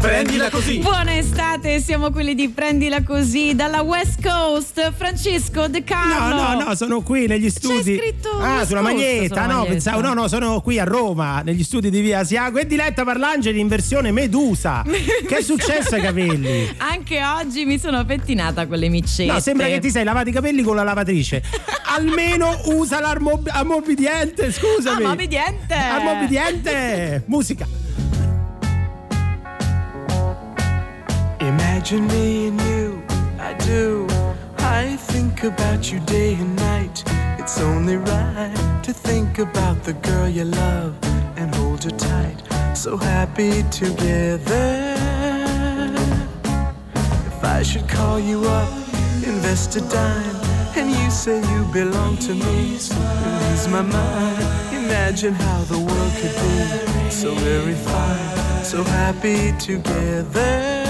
Prendila così. Buona estate, siamo quelli di Prendila così dalla West Coast. Francesco De Carlo. No, no, no, sono qui negli studi. scritto Ah, West sulla Coast, maglietta. sulla no, maglietta. pensavo, no, no, sono qui a Roma, negli studi di Via Asiago e Diletta Parlangeli in versione Medusa. che è successo ai capelli? Anche oggi mi sono pettinata con le micette. No, sembra che ti sei lavato i capelli con la lavatrice. Almeno usa l'ammobidiente, scusami. Ammobidiente. Ammobidiente. Musica. Imagine me and you, I do. I think about you day and night. It's only right to think about the girl you love and hold her tight. So happy together. If I should call you up, invest a dime, and you say you belong to me, lose my mind. Imagine how the world could be so very fine, so happy together.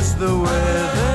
is the weather?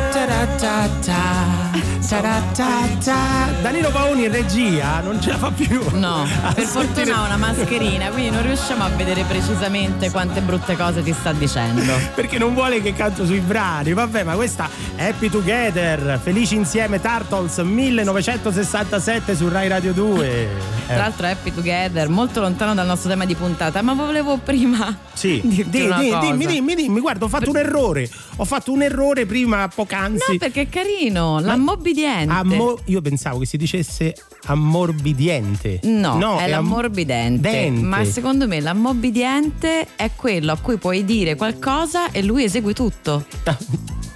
Danilo Paoni in regia non ce la fa più. No, per sentire- fortuna ha una mascherina, quindi non riusciamo a vedere precisamente quante brutte cose ti sta dicendo. Perché non vuole che canto sui brani. Vabbè, ma questa Happy Together, Felici insieme Turtles 1967 su Rai Radio 2. Eh, Tra l'altro Happy Together, molto lontano dal nostro tema di puntata, ma volevo prima sì, dirti Di- una di- cosa. dimmi, dimmi, dimmi, guarda, ho fatto un errore. Ho fatto un errore prima poc'anzi. No, perché è carino, l'ammobbidiente. Ammo- io pensavo che si dicesse ammorbidiente. No, è am- l'ammorbidente. dente. Ma secondo me l'ammorbidente è quello a cui puoi dire qualcosa e lui esegue tutto.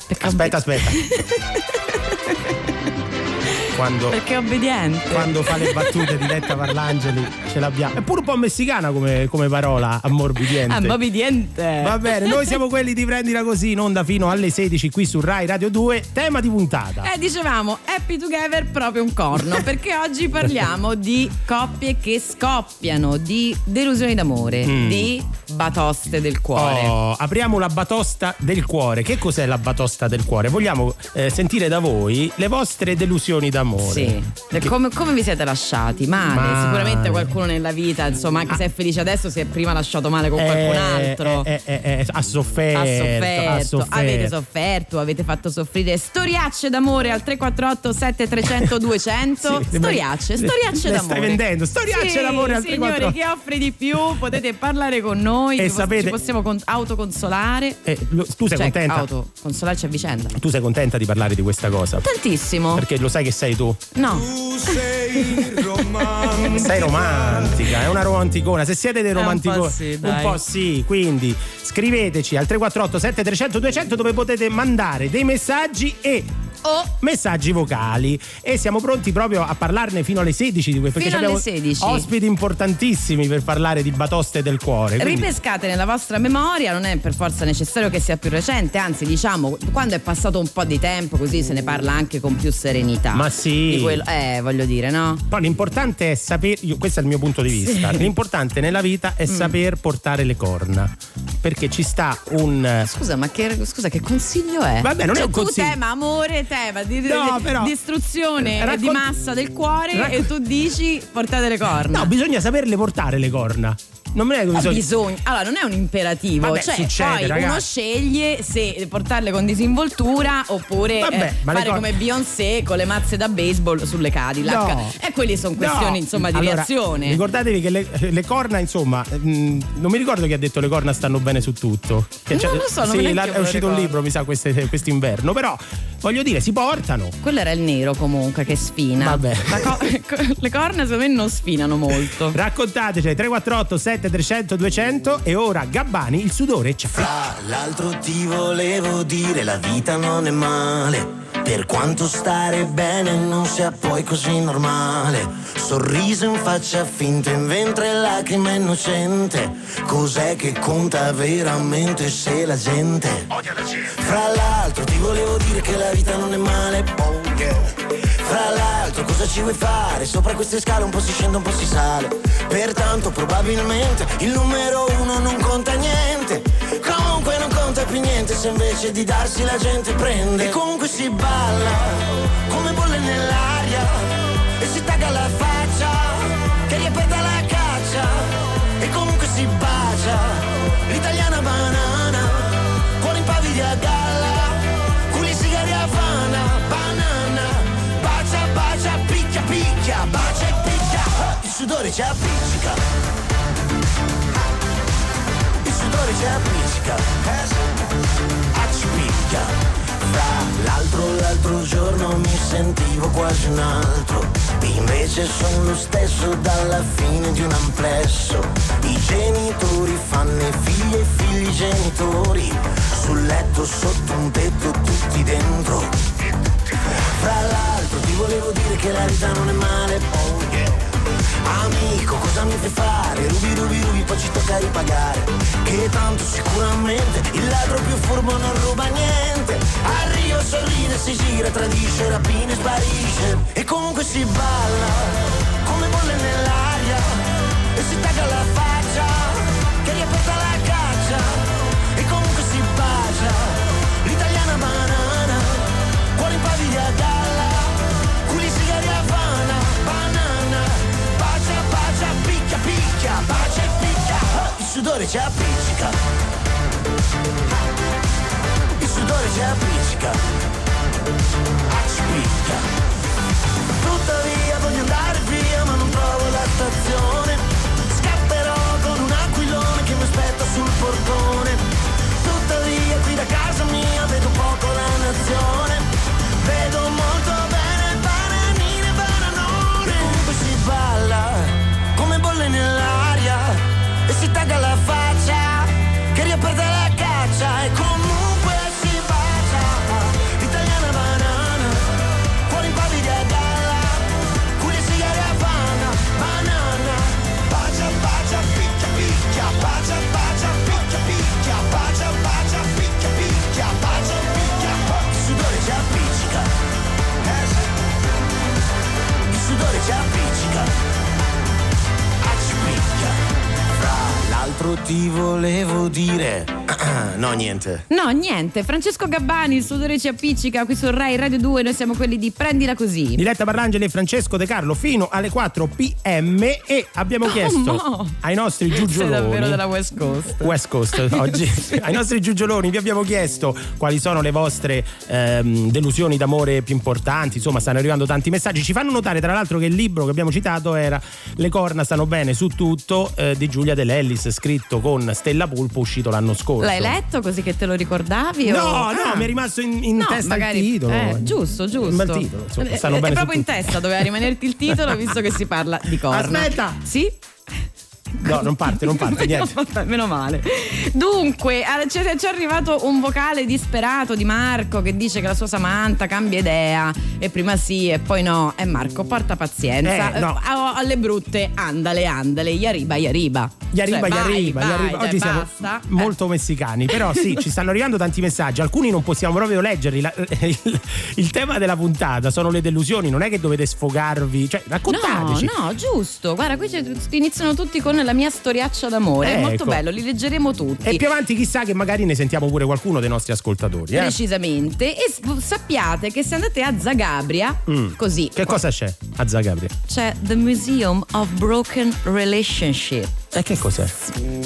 Perché Aspetta, aspetta. Quando, Perché è obbediente. quando fa le battute di Letta Parlangeli ce l'abbiamo. È pure un po' messicana come, come parola, ammorbidiente. Ammorbidiente. Va bene, noi siamo quelli di Prendila Così in onda fino alle 16 qui su Rai Radio 2. Tema di puntata. Eh, dicevamo Happy Together proprio un corno, perché oggi parliamo di coppie che scoppiano, di delusioni d'amore, di batoste del cuore. Mm. Oh, apriamo la batosta del cuore. Che cos'è la batosta del cuore? Vogliamo eh, sentire da voi le vostre delusioni d'amore. Sì, Che- come, come vi siete lasciati? Male. Male. Sicuramente qualcuno nella vita, insomma, anche se è felice adesso, si è prima lasciato male con qualcun Eh, altro. eh, eh, eh, ha sofferto. ha sofferto, ha sofferto. avete sofferto, avete fatto soffrire storiacce d'amore al 348 7300 200 Sì, storiacce, storiacce d'amore. stai vendendo, storiacce Sì, d'amore al signore, 348. chi offre di più potete parlare con noi, E sapete- ci possiamo con- autoconsolare. Eh, lo- tu sei Cioè, contenta? autoconsolarci a vicenda. Tu sei contenta di parlare di questa cosa? Tantissimo. Perché lo sai che sei tu? No. Sei romantica, è una romanticona. Se siete dei un romanticoni, sì, un po' sì. Quindi scriveteci al 348 7300 200 dove potete mandare dei messaggi e o messaggi vocali e siamo pronti proprio a parlarne fino alle 16 di questo Fino perché alle abbiamo 16. ospiti importantissimi per parlare di batoste del cuore. quindi- Ripescate nella vostra memoria, non è per forza necessario che sia più recente, anzi diciamo quando è passato un po' di tempo così se ne parla anche con più serenità. Ma sì. Quello- eh, voglio dire, no? Poi l'importante è sapere, io- questo è il mio punto di vista, l'importante nella vita Mm. è saper portare le corna, perché ci sta un... Scusa, ma che, scusa, che consiglio è? Vabbè, non è Cioè, un tu consiglio. tema amore, tema di, No, di- però- distruzione Raccon- di massa del cuore Racco- e tu dici portate le corna. No, bisogna saperle portare le corna. Non me ne No, bisogno. bisogna. Allora, non è un imperativo. Vabbè, cioè, succede, poi ragazzi. uno sceglie se portarle con disinvoltura oppure Vabbè, eh, ma le fare cor- come Beyoncé con le mazze da baseball sulle Cadillac. No. E quelli sono questioni, No. insomma, di Allora, reazione. Ricordatevi che le, le corna, insomma, mh, non mi ricordo chi ha detto le corna stanno bene su tutto. Che Non lo so, non sì, la- è uscito un libro, mi sa, queste- quest'inverno. Però voglio dire, si portano. Quello era il nero comunque che sfina. Vabbè. Co- le corna secondo me non sfinano molto. Raccontateci 348 7300 200 e ora Gabbani il sudore c'è. Tra l'altro ti volevo dire la vita non è male per quanto stare bene non sia poi così normale Sorriso in faccia finta in ventre lacrime innocente Cos'è che conta veramente se la gente Fra l'altro ti volevo dire che la vita non è male oh yeah. Fra l'altro cosa ci vuoi fare? Sopra queste scale un po' si scende un po' si sale Pertanto probabilmente il numero uno non conta niente. Comunque non conta più niente se invece di darsi la gente prende. E comunque si balla come bolle nell'aria. E si tagga la faccia che riaperta la caccia. E comunque si bacia l'italiana banana Cuori impavidi a galla Culi sigari a Banana. Bacia bacia picchia picchia Bacia e picchia. Il sudore ci appiccica Appiccica Accipicchia Fra l'altro l'altro giorno mi sentivo quasi un altro. Invece sono lo stesso dalla fine di un amplesso. I genitori fanno i figli e figli genitori. Sul letto sotto un tetto tutti dentro. Fra l'altro ti volevo dire che la vita non è male. Amico, cosa mi fai fare? Rubi, rubi, rubi, poi ci tocca ripagare. Che tanto sicuramente il ladro più furbo non ruba niente. Arrio sorride, si gira, tradisce, rapina e sparisce. E comunque si balla come bolle nell'aria. E si tagga la faccia che riaperta la caccia picchia, Bacia e picchia Il sudore ci appiccica. Il sudore ci appiccica. Accipicchia Tuttavia voglio andare via ma non trovo la stazione Scapperò con un aquilone che mi aspetta sul portone. Tuttavia qui da casa mia vedo poco la nazione. Vedo molto bene si tagga la faccia che riaperta la l'altro ti volevo dire No, niente No, niente. Francesco Gabbani, il sudore ci appiccica qui su Rai Radio 2. Noi siamo quelli di Prendila Così. Diletta Parlangeli e Francesco De Carlo fino alle 4 pm e abbiamo chiesto Oh, no. ai nostri Sei giugioloni davvero della West Coast. West Coast oggi ai nostri giugioloni vi abbiamo chiesto quali sono le vostre ehm, delusioni d'amore più importanti insomma stanno arrivando tanti messaggi ci fanno notare tra l'altro che il libro che abbiamo citato era Le corna stanno bene su tutto eh, di Giulia De Lellis scritto con Stella Pulpo uscito l'anno scorso L'hai letto così che te lo ricordavi? No, o- no, Ah. mi è rimasto in, in No, testa magari, il titolo. eh, giusto, giusto. Un bel titolo, insomma, Eh, stanno è bene su proprio in testa, doveva rimanerti il titolo visto che si parla di corna. Aspetta! Sì? No, non parte, non parte, niente. Meno male. Dunque, c'è, c'è arrivato un vocale disperato di Marco che dice che la sua Samantha cambia idea e prima sì e poi no. E Marco, porta pazienza. Eh, no. Eh, alle brutte, andale, andale, yariba, yariba. Yariba, Cioè, vai, yariba, vai, yariba. dai, Oggi siamo basta. molto messicani, però sì, ci stanno arrivando tanti messaggi. Alcuni non possiamo proprio leggerli. La- il, il tema della puntata sono le delusioni, non è che dovete sfogarvi, cioè No, raccontateci. no, giusto. Guarda, qui iniziano tutti con la mia storiaccia d'amore. È Ecco. molto bello, li leggeremo tutti. E più avanti chissà che magari ne sentiamo pure qualcuno dei nostri ascoltatori. Eh? Precisamente. E sappiate che se andate a Zagabria, Mm. così Che cosa c'è a Zagabria? c'è The Museum of Broken Relationship. E che cos'è?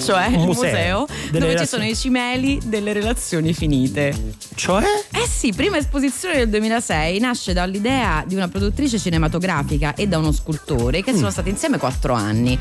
Cioè Un museo museo, dove ci relazioni- sono i cimeli delle relazioni finite. Cioè? Eh sì, prima esposizione del 2006 nasce dall'idea di una produttrice cinematografica e da uno scultore che Mm. sono stati insieme quattro anni.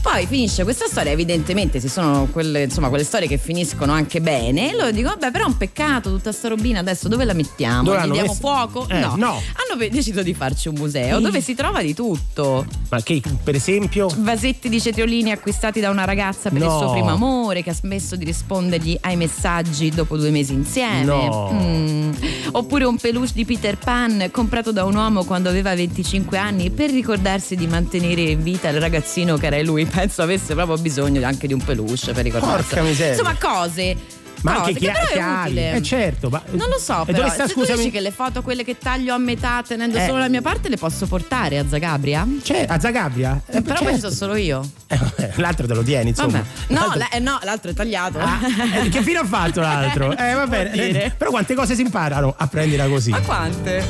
Poi finisce questa storia, evidentemente ci sono quelle, insomma, quelle storie che finiscono anche bene. E loro dicono, vabbè, però è un peccato tutta sta robina, adesso dove la mettiamo? Dove Gli diamo messa? fuoco? Eh, no. Hanno pe- deciso di farci un museo Sì. dove si trova di tutto. Ma che per esempio? Vasetti di cetriolini acquistati da una ragazza per il No. suo primo amore che ha smesso di rispondergli ai messaggi dopo due mesi insieme. No. Mm. Oppure un peluche di Peter Pan comprato da un uomo quando aveva 25 anni per ricordarsi di mantenere in vita il ragazzino che era lui. Penso avesse proprio bisogno anche di un peluche per ricordarsi. Porca miseria. Insomma, cose. Ma cose anche che chi- però è chiavi. utile. Eh certo, ma Non lo so, però sta, se tu scusami? dici che le foto quelle che taglio a metà tenendo Eh. solo la mia parte le posso portare a Zagabria? C'è a Zagabria? Eh, però certo. poi ci sono solo io. Eh, l'altro te lo tieni, insomma. No, L'altro- la- eh, no, l'altro è tagliato. Ah, eh, che fine ha fatto l'altro? Eh, va bene. Eh, Però quante cose si imparano a prendila così. Ma quante?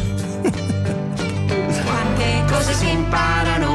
Quante cose si imparano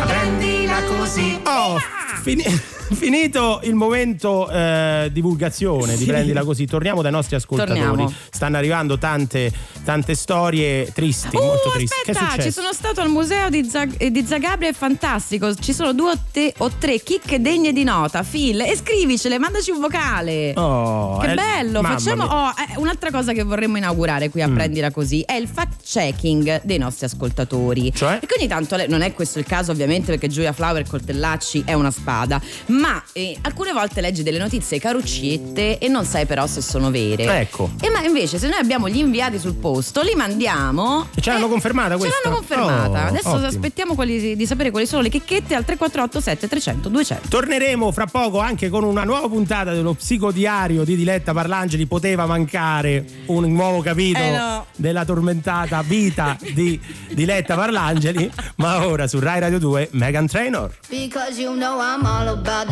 a prendila così. Oh, fini- finito il momento eh, divulgazione di Sì. prendila così, torniamo dai nostri ascoltatori. Torniamo. Stanno arrivando tante, tante storie tristi, Oh, molto tristi. È aspetta, ci sono stato al museo di, Zag- eh, di Zagabria, è fantastico. Ci sono due o, te- o tre chicche degne di nota. Phil, e scrivicele, mandaci un vocale. Oh, Che eh, bello, facciamo oh, eh, un'altra cosa che vorremmo inaugurare qui a Mm. Prendila Così è il fact checking dei nostri ascoltatori. Cioè? E quindi tanto non è questo il caso ovviamente perché Giulia Flower Coltellacci è una spada, ma eh, alcune volte leggi delle notizie carucciette e non sai però se sono vere. Ecco. E ma invece se noi abbiamo gli inviati sul posto, li mandiamo. E ce l'hanno confermata Ce questa? l'hanno confermata. Oh, Adesso ottimo. aspettiamo quali- di sapere quali sono le chicchette al 348 7300 200. Torneremo fra poco anche con una nuova puntata dello psicodiario di Diletta Parlangeli. Poteva mancare un nuovo capitolo Eh no. della tormentata vita di Diletta Parlangeli. Ma ora su Rai Radio 2, Megan Trainor. Because you know I'm all about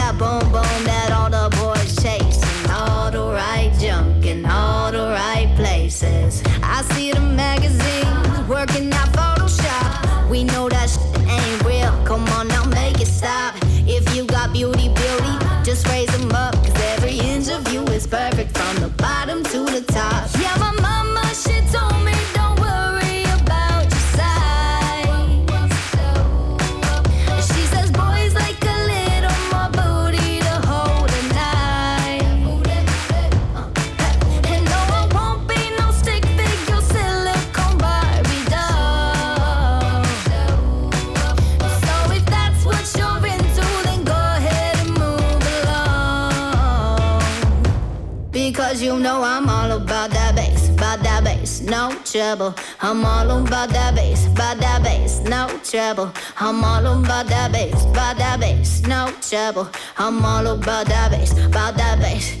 no trouble. I'm all about that bass, about that bass, no trouble. I'm all about that bass, about that bass, no trouble. I'm all about that bass, about that bass.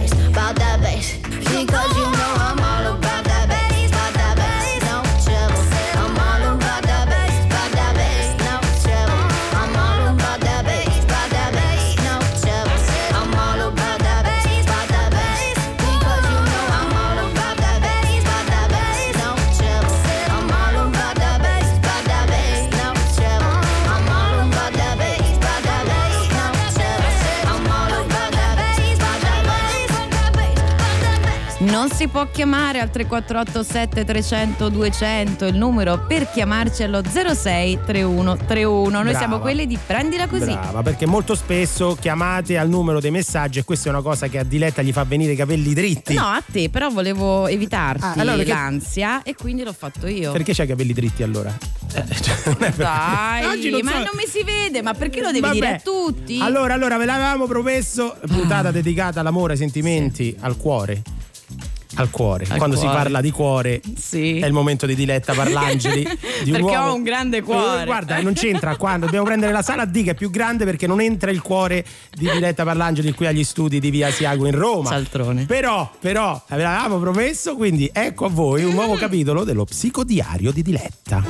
Non si può chiamare al 3487 300 200 il numero per chiamarci allo 06 31 31. Noi Brava. siamo quelli di prendila così. Brava, perché molto spesso chiamate al numero dei messaggi e questa è una cosa che a Diletta gli fa venire i capelli dritti. No, a te, però volevo evitarti Ah, allora perché- l'ansia e quindi l'ho fatto io. Perché c'hai i capelli dritti allora? Eh, cioè, non è per- Dai, Oggi non ma so- non mi si vede, ma perché lo devi Vabbè. dire a tutti? Allora, allora, ve l'avevamo promesso, puntata dedicata all'amore, ai sentimenti, al cuore. Al cuore. Al Quando si cuore. parla di cuore Sì. è il momento di Diletta Parlangeli. di un Perché uomo- ho un grande cuore. Eh, guarda, non c'entra qua, dobbiamo prendere la sala D che è più grande perché non entra il cuore di Diletta Parlangeli qui agli studi di Via Asiago in Roma. Cialtrone. Però, però, avevamo promesso, quindi ecco a voi un nuovo capitolo dello psicodiario di Diletta.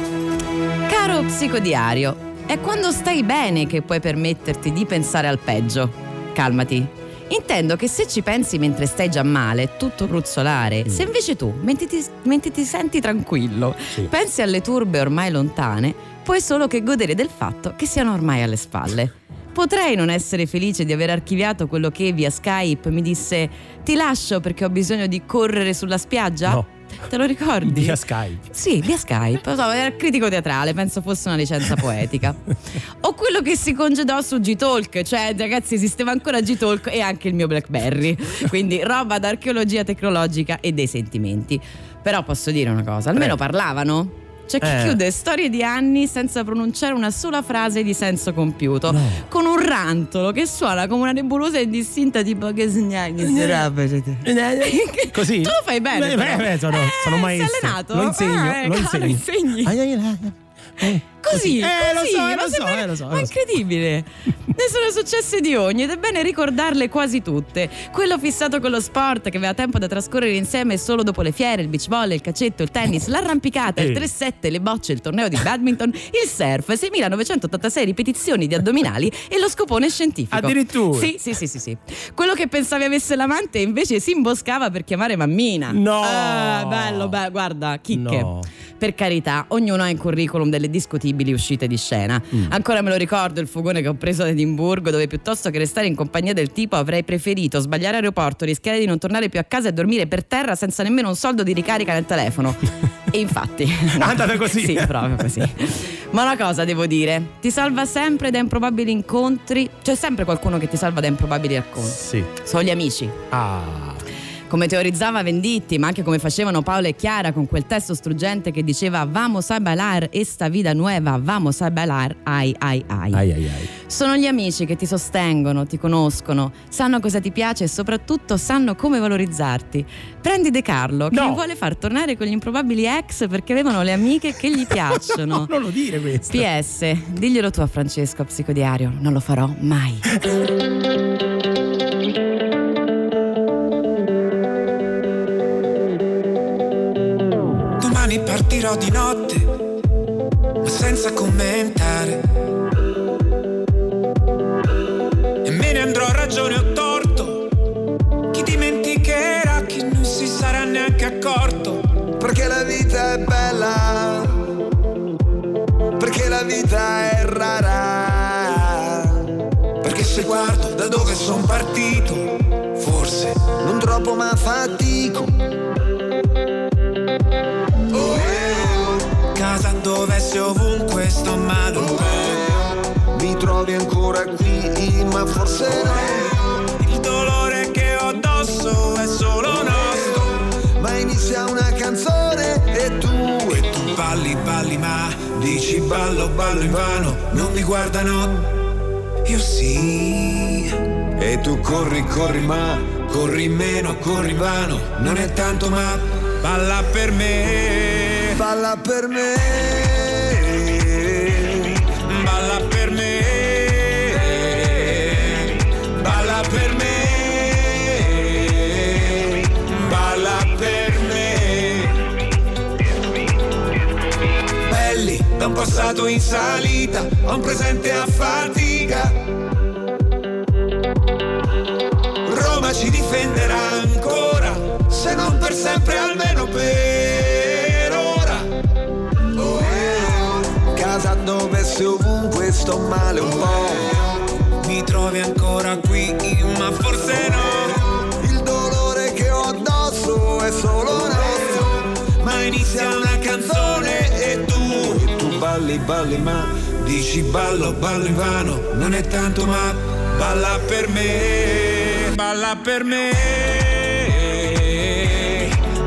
Caro psicodiario, è quando stai bene che puoi permetterti di pensare al peggio. Calmati. Intendo che se ci pensi mentre stai già male, è tutto ruzzolare. Se invece tu, mentre ti, mentre ti senti tranquillo, Sì. pensi alle turbe ormai lontane, puoi solo che godere del fatto che siano ormai alle spalle. Potrei non essere felice di aver archiviato quello che via Skype mi disse ti lascio perché ho bisogno di correre sulla spiaggia? No. Te lo ricordi? Via Skype. Sì, via Skype. So, era critico teatrale, penso fosse una licenza poetica. o quello che si congedò su G-Talk, cioè ragazzi esisteva ancora G-Talk e anche il mio Blackberry. Quindi roba d'archeologia tecnologica e dei sentimenti. Però posso dire una cosa, almeno Eh. parlavano. C'è chi Eh. chiude storie di anni senza pronunciare una sola frase di senso compiuto, con un rantolo che suona come una nebulosa indistinta tipo che segnali Così? Tu lo fai bene. Beh, beh, sono, Eh, sono sei maestro. allenato? Lo insegno, Eh, lo cavolo, insegno. insegni. Ai, ai, ai, ai. Così, Eh, lo così, so, eh, ma lo so, eh, lo so, ma lo so. incredibile. ne sono successe di ogni ed è bene ricordarle quasi tutte. Quello fissato con lo sport che aveva tempo da trascorrere insieme solo dopo le fiere, il beach volley, il calcetto, il tennis, l'arrampicata, il Eh. 3-7, le bocce, il torneo di badminton, il surf, 6986 ripetizioni di addominali e lo scopone scientifico. Addirittura? Sì, sì, sì, sì, sì. Quello che pensavi avesse l'amante invece si imboscava per chiamare mammina. No. Ah, bello, beh, guarda, chicche. No. Per carità, ognuno ha in curriculum delle discutibili uscite di scena. Mm. Ancora me lo ricordo il fugone che ho preso ad Edimburgo, dove piuttosto che restare in compagnia del tipo avrei preferito sbagliare aeroporto, rischiare di non tornare più a casa e dormire per terra senza nemmeno un soldo di ricarica nel telefono. e infatti. È andata così. Sì, proprio così. Ma una cosa devo dire: ti salva sempre da improbabili incontri. C'è sempre qualcuno che ti salva da improbabili racconti. Sì. Sono gli amici Ah. Come teorizzava Venditti, ma anche come facevano Paolo e Chiara con quel testo struggente che diceva Vamos a bailar esta vida nueva, vamos a bailar, ai ai ai. Ai ai ai. Sono gli amici che ti sostengono, ti conoscono, sanno cosa ti piace e soprattutto sanno come valorizzarti. Prendi De Carlo, che No. vuole far tornare con gli improbabili ex perché avevano le amiche che gli piacciono. No, non lo dire questo. PS, diglielo tu a Francesco, psicodiario, non lo farò mai. Partirò di notte, ma senza commentare. E me ne andrò a ragione o torto. Chi dimenticherà, chi non si sarà neanche accorto. Perché la vita è bella, perché la vita è rara. Perché se guardo da dove sono partito, forse Non troppo ma fatico. Casa dove sei ovunque sto male un po'. mi trovi ancora qui, ma forse no. Il dolore che ho addosso è solo nostro. Ma inizia una canzone e tu e tu. Balli, balli, ma dici ballo, ballo in vano. Non mi guardano, io sì. E tu corri, corri, ma Corri meno, corri vano, non è tanto ma balla per me. Balla per me. Balla per me. Balla per me. Balla per me. Belli da un passato in salita, a un presente a fatica. Roma ci difenderà ancora, se non per sempre sto male un po'. Mi trovi ancora qui, ma forse no. Il dolore che ho addosso è solo nostro. Ma inizia una canzone e tu E tu balli, balli, ma dici ballo, ballo in vano. Non è tanto ma balla per me, balla per me.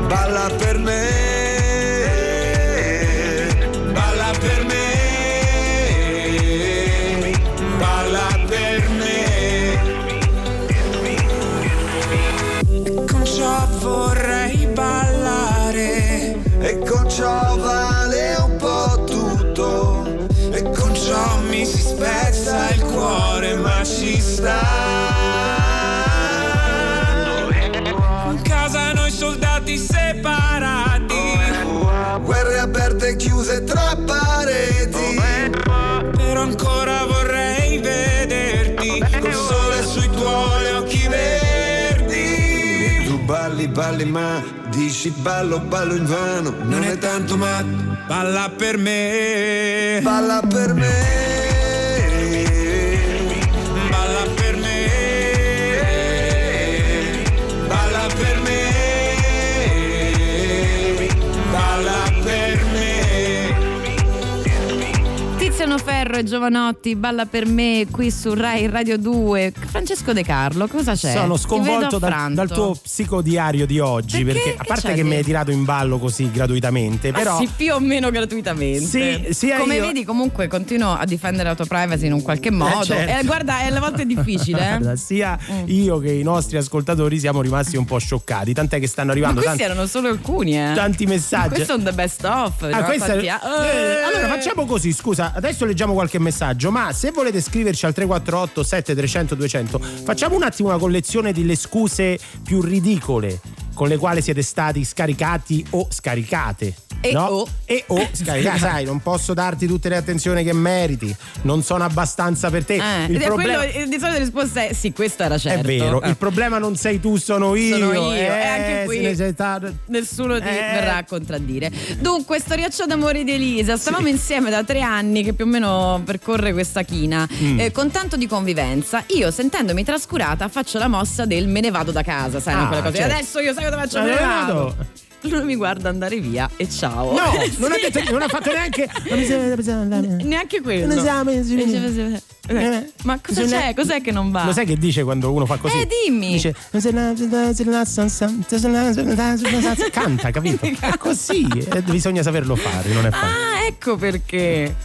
balla per me. Balla per me, E dici ballo, ballo in vano. Non è tanto ma balla per me. Balla per me. E Giovanotti, balla per me qui su Rai Radio 2. Francesco De Carlo, cosa c'è? Sono sconvolto dal, dal tuo psicodiario di oggi Perché? perché, a parte che mi hai tirato in ballo così gratuitamente, Ma però sì, più o meno gratuitamente. Sì, sia Come io- vedi, comunque continuo a difendere la tua privacy in un qualche modo. certo. Eh, guarda, alle volte è difficile, eh. Sia Mm. io che i nostri ascoltatori siamo rimasti un po' scioccati, tant'è che stanno arrivando Ma tanti, erano solo alcuni, eh. tanti messaggi. Questo è un the best of. Ah, questa- a- eh, allora facciamo così, scusa, adesso leggiamo qualche messaggio, ma se volete scriverci al 348 7300 200, facciamo un attimo una collezione delle scuse più ridicole con le quali siete stati scaricati o scaricate. E no? o. E o scaricati, sai, non posso darti tutte le attenzioni che meriti, non sono abbastanza per te. Eh, il problema quello, di solito la risposta è sì, questo era certo. è vero, Eh. il problema non sei tu, sono io. Sono io, eh, e anche qui stato- Nessuno ti Eh. verrà a contraddire. Dunque, storiaccio d'amore di Elisa. Stavamo insieme da tre anni che più o meno percorre questa china. Mm. eh, con tanto di convivenza, io sentendomi trascurata faccio la mossa del me ne vado da casa. Sai? Ah, quelle cose. certo. Adesso io sai cosa faccio? Me Me Lui mi guarda andare via e ciao. No, non ha, detto, non ha fatto neanche. Neanche quello. Non siamo- Eh, Ma cosa c'è? Cos'è che non va? Lo sai che dice quando uno fa così? Eh, dimmi. Dice canta, capito? È così, eh, bisogna saperlo fare, non è facile. Ah, ecco perché.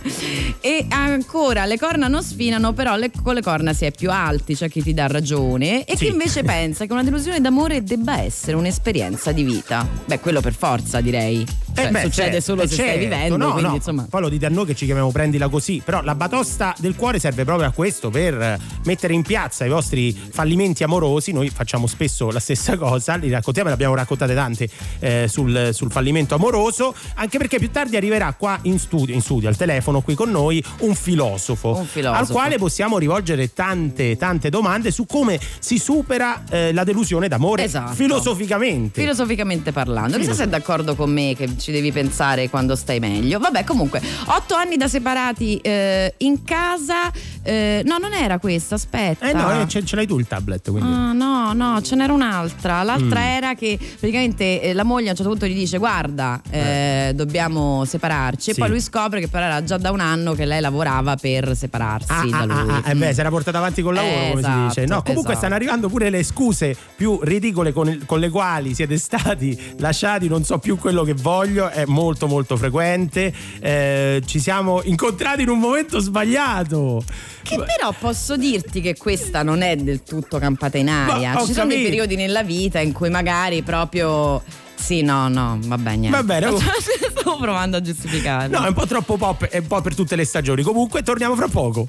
E ancora, le corna non sfinano, però le- con le corna si è più alti, c'è chi ti dà ragione. E Sì. chi invece pensa che una delusione d'amore debba essere un'esperienza di vita. Beh, quello per forza, direi. Cioè, Eh beh, succede certo, solo eh, se stai certo, vivendo, no, quindi no. insomma. Poi lo dite a noi che ci chiamiamo prendila così, però la batosta del cuore serve proprio a questo, per eh, mettere in piazza i vostri fallimenti amorosi. Noi facciamo spesso la stessa cosa, li raccontiamo, ne abbiamo raccontate tante eh, sul, sul fallimento amoroso, anche perché più tardi arriverà qua in studio, in studio, al telefono qui con noi, un filosofo, Un filosofo. al quale possiamo rivolgere tante, tante domande su come si supera eh, la delusione d'amore Esatto. filosoficamente. Filosoficamente parlando, chissà Filosof- se è d'accordo con me che ci devi pensare quando stai meglio. Vabbè, comunque, otto anni da separati eh, in casa. eh, no, non era questa, aspetta. eh no, eh, ce, ce l'hai tu il tablet, quindi. Ah, no, no, ce n'era un'altra. L'altra Mm. era che praticamente eh, la moglie a un certo punto gli dice: Guarda, eh, dobbiamo separarci. E Sì. poi lui scopre che però era già da un anno che lei lavorava per separarsi Ah, da ah, lui. ah, ah, eh beh, si era portata avanti col lavoro, Eh, come si dice. esatto, No, comunque esatto. stanno arrivando pure le scuse più ridicole con, con le quali siete stati lasciati, non so più quello che voglio, è molto molto frequente. Eh, ci siamo incontrati in un momento sbagliato. Che però posso dirti che questa non è del tutto campata in aria. Ci sono dei periodi nella vita in cui magari proprio. Sì, no, no, vabbè, niente. Va bene, oh. Stavo provando a giustificarlo. No, è un po' troppo pop, è un po' per tutte le stagioni. Comunque, torniamo fra poco.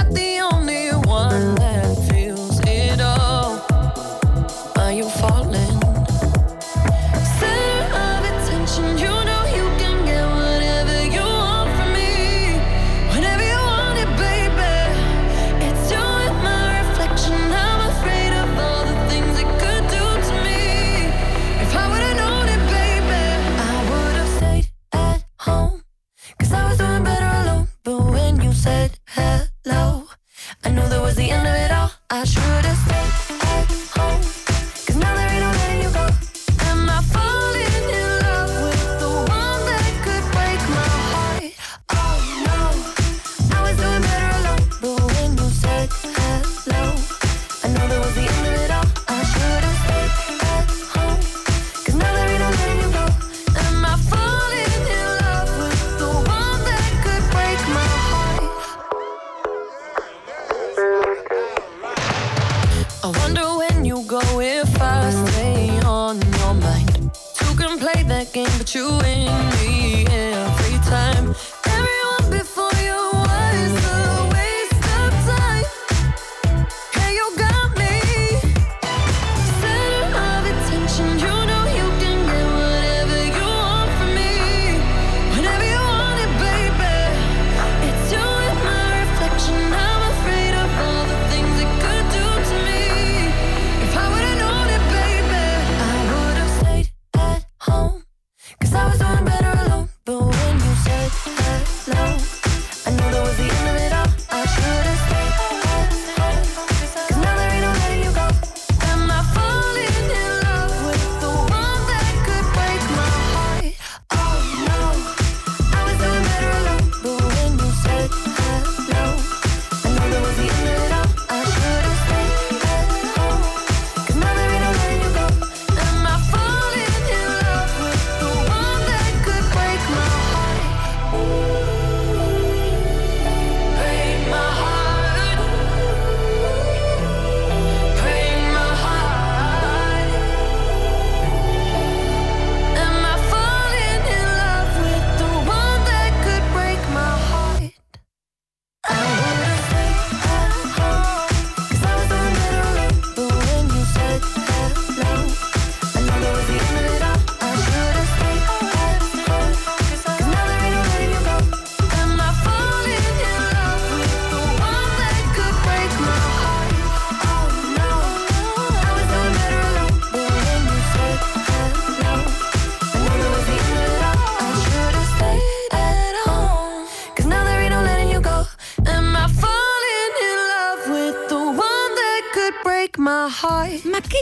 I knew that was the end of it all. I should've wonder when you go if I stay on your mind. Two can play that game, but you win me every time.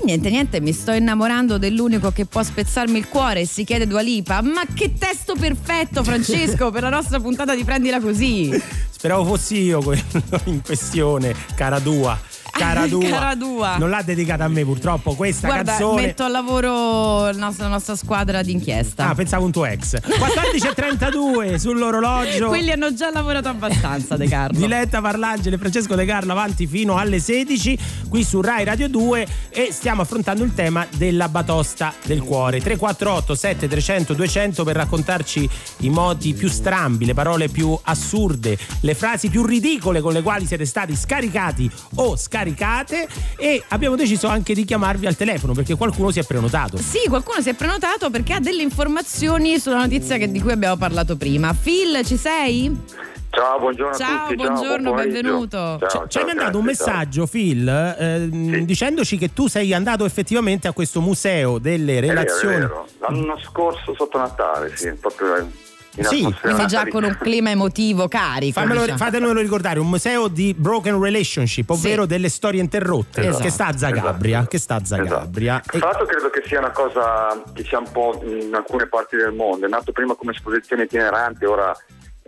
Niente, niente, mi sto innamorando dell'unico che può spezzarmi il cuore, si chiede Dua Lipa. Ma che testo perfetto, Francesco, per la nostra puntata di Prendila Così. Speravo fossi io quello in questione, cara Dua. Cara Dua. Cara Dua. Non l'ha dedicata a me purtroppo questa Guarda, canzone. metto al lavoro la nostra, la nostra squadra d'inchiesta. Ah, pensavo un tuo ex. 14.32 sull'orologio. Quelli hanno già lavorato abbastanza, De Carlo. Diletta Parlangeli e Francesco De Carlo avanti fino alle 16 qui su Rai Radio 2 e stiamo affrontando il tema della batosta del cuore 348 7300 200 per raccontarci i modi più strambi, le parole più assurde, le frasi più ridicole con le quali siete stati scaricati o scaricate e abbiamo deciso anche di chiamarvi al telefono perché qualcuno si è prenotato. Sì, qualcuno si è prenotato perché ha delle informazioni sulla notizia che- di cui abbiamo parlato prima. Phil, ci sei? Ciao, buongiorno Ciao, a tutti. buongiorno, buon pomeriggio. benvenuto. Ciao, Ci- ciao, ci hai mandato un ciao. messaggio, Phil, eh, dicendoci che tu sei andato effettivamente a questo museo delle È vero, relazioni. è vero. L'anno scorso sotto Natale, sì, proprio in Sì, Quindi già con un clima emotivo carico. Fammelo- diciamo. fatemelo ricordare, un museo di broken relationship, ovvero Sì. delle storie interrotte, Esatto. che sta a Zagabria. Esatto. Che sta a Zagabria. Tra l'altro credo che sia una cosa che sia un po' in alcune parti del mondo, è nato prima come esposizione itinerante, ora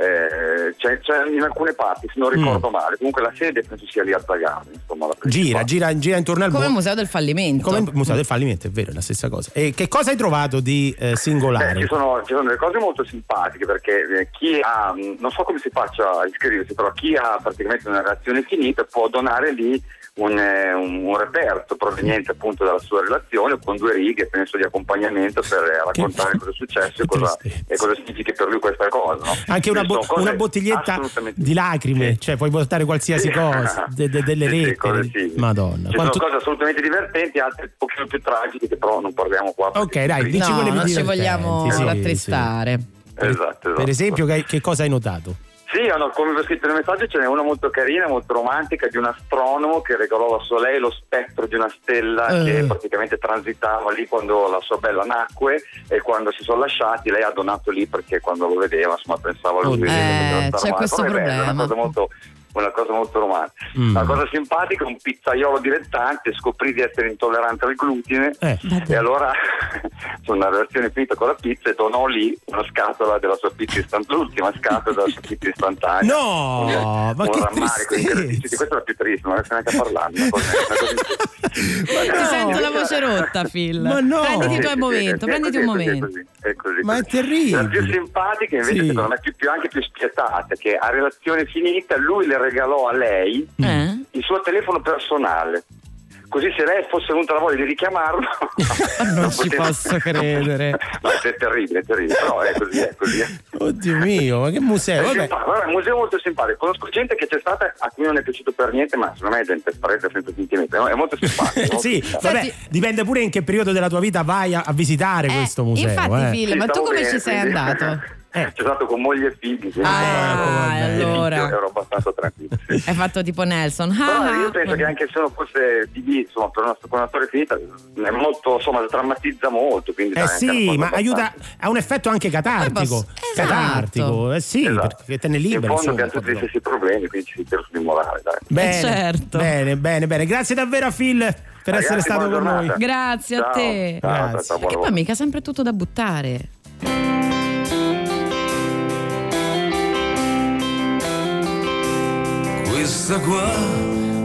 eh, c'è, c'è in alcune parti, se non ricordo Mm. male, comunque la sede penso sia lì a Zagabria, insomma la Gira, gira, gira intorno al Come mondo. museo del fallimento. Come museo del fallimento, è vero, è la stessa cosa. E che cosa hai trovato di eh, Beh, singolare? ci, sono, ci sono delle cose molto simpatiche perché eh, chi ha, mh, non so come si faccia a iscriversi, però chi ha praticamente una relazione finita può donare lì un, eh, un- un reperto proveniente appunto dalla sua relazione con due righe, penso, di accompagnamento per eh, raccontare cosa è successo e cosa, e cosa significa per lui questa cosa. no? Anche una, bo- una bottiglietta di lacrime, cioè puoi portare qualsiasi Sì. cosa, de- de- delle Sì, sì, cose simili. Madonna. Ci Quanto- sono cose assolutamente divertenti, altre un pochino più tragiche che però non parliamo qua. Ok, dai, dici no, non ci vogliamo sì, rattristare. Esatto, esatto. Per esempio, che, che cosa hai notato? Sì, no, come vi ho scritto nel messaggio ce n'è una molto carina, molto romantica di un astronomo che regalò a sua lei lo spettro di una stella Eh. che praticamente transitava lì quando la sua bella nacque e quando si sono lasciati lei ha donato lì perché quando lo vedeva insomma pensava a lui. Che Eh, c'è questo è bello, È problema. una cosa molto, una cosa molto romantica. Mm. La cosa simpatica, un pizzaiolo dilettante scoprì di essere intollerante al glutine Eh. e allora su una relazione finita con la pizza e donò lì una scatola della sua pizza istantanea, l'ultima scatola della sua pizza istantanea. No, Un- ma un che rammarico incredibile. Questa è la più triste, non riesco neanche a parlarne. una cosa- una cosa incredibile. Ti No. sento la voce rotta, Phil. Ma no. Prenditi il tuo momento, prenditi è un è momento. è Ma è terribile. La più simpatica invece Sì. secondo me più, più- anche più spietata, che a relazione finita lui le regalò a lei Eh? il suo telefono personale. Così se lei fosse venuta la voglia di richiamarlo Non ci poteva- posso credere. No, è terribile, è terribile, però è così, è così. Oddio mio, ma che museo? È, Vabbè. simpatico, guarda, è un museo molto simpatico. Conosco gente che c'è stata a cui non è piaciuto per niente, ma secondo me è gente sparita senza sentimento. È molto simpatico. molto sì, simpatico. vabbè, Senti- dipende pure in che periodo della tua vita vai a, a visitare Eh, questo museo. infatti, eh. Sì, ma tu come bene, ci sei quindi- andato? Eh. C'è stato con moglie e figli. quindi Ah, insomma, allora. ero abbastanza tranquillo. sì. Hai fatto tipo Nelson. Ah, ah. io penso che anche se uno fosse di lì, insomma, per una, con una storia finita, è molto, insomma, drammatizza molto. Quindi Eh sì, ma aiuta, ha un effetto anche catartico. Esatto. Catartico, eh sì, Esatto. perché te ne liberi. In fondo abbiamo tutti gli stessi problemi, quindi ci si tira su di morale, dai. Bene, certo. bene, bene, bene. Grazie davvero a Phil per Ragazzi, essere stato con noi. Grazie a Ciao, te. ciao, ciao, Grazie. ciao, Che poi mica sempre tutto da buttare. Questa qua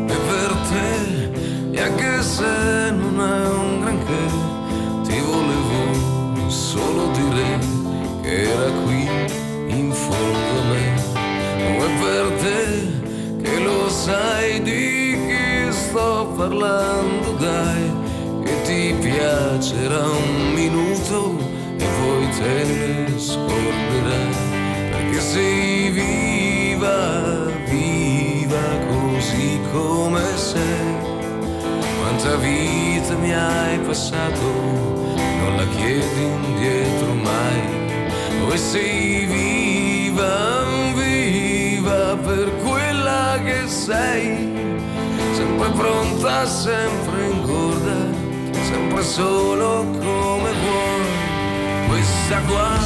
è per te e anche se non è un granché ti volevo solo dire che era qui in fondo a me. Non è per te che lo sai di chi sto parlando dai che ti piacerà un minuto e poi te ne scorderai perché sei viva, come sei. Quanta vita mi hai passato, non la chiedi indietro mai. E sei viva, viva per quella che sei. Sempre pronta, sempre ingorda, sempre solo come vuoi. Questa qua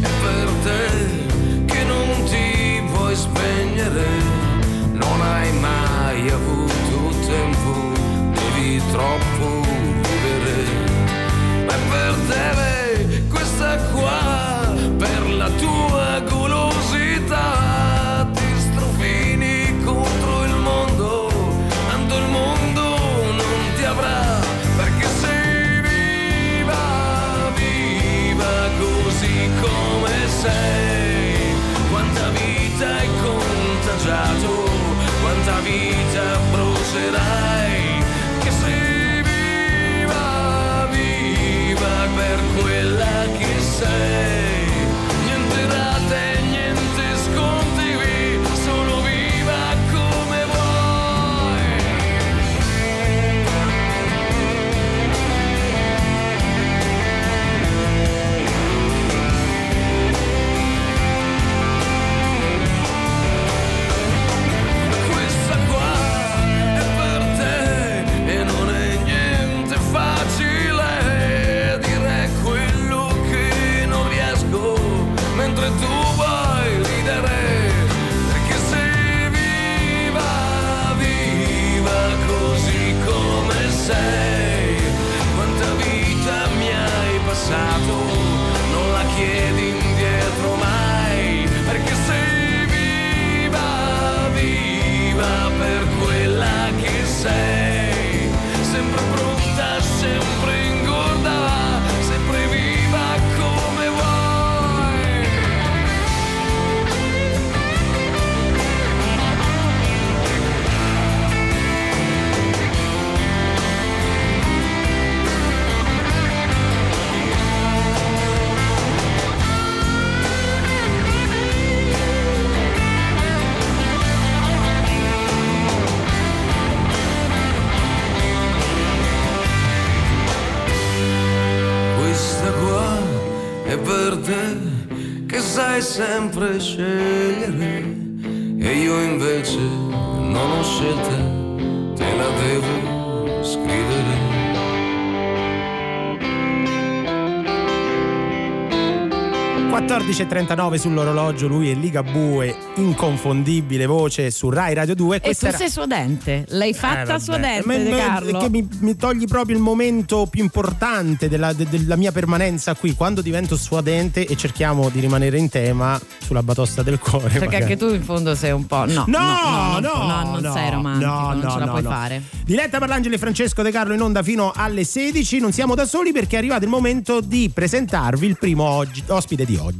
è per te che non ti puoi spegnere, non hai mai avuto tempo, devi troppo vivere. Ma per te questa qua, per la tua golosità, sai sempre scegliere. E io invece non ho scelta, 14.39 sull'orologio, lui è Ligabue, inconfondibile voce su Rai Radio 2. E tu era- sei suadente, l'hai Eh, fatta vabbè. suadente, Ma- De ma- Carlo. Che mi, mi togli proprio il momento più importante della, de- della mia permanenza qui, quando divento suadente e cerchiamo di rimanere in tema sulla batosta del cuore. Perché magari. anche tu in fondo sei un po'. No, No, no, no, no, non no, sei romantico, no, non no, ce la no, puoi no. fare. Diletta Parlangeli e Francesco De Carlo in onda fino alle 16. Non siamo da soli perché è arrivato il momento di presentarvi il primo ospite di oggi.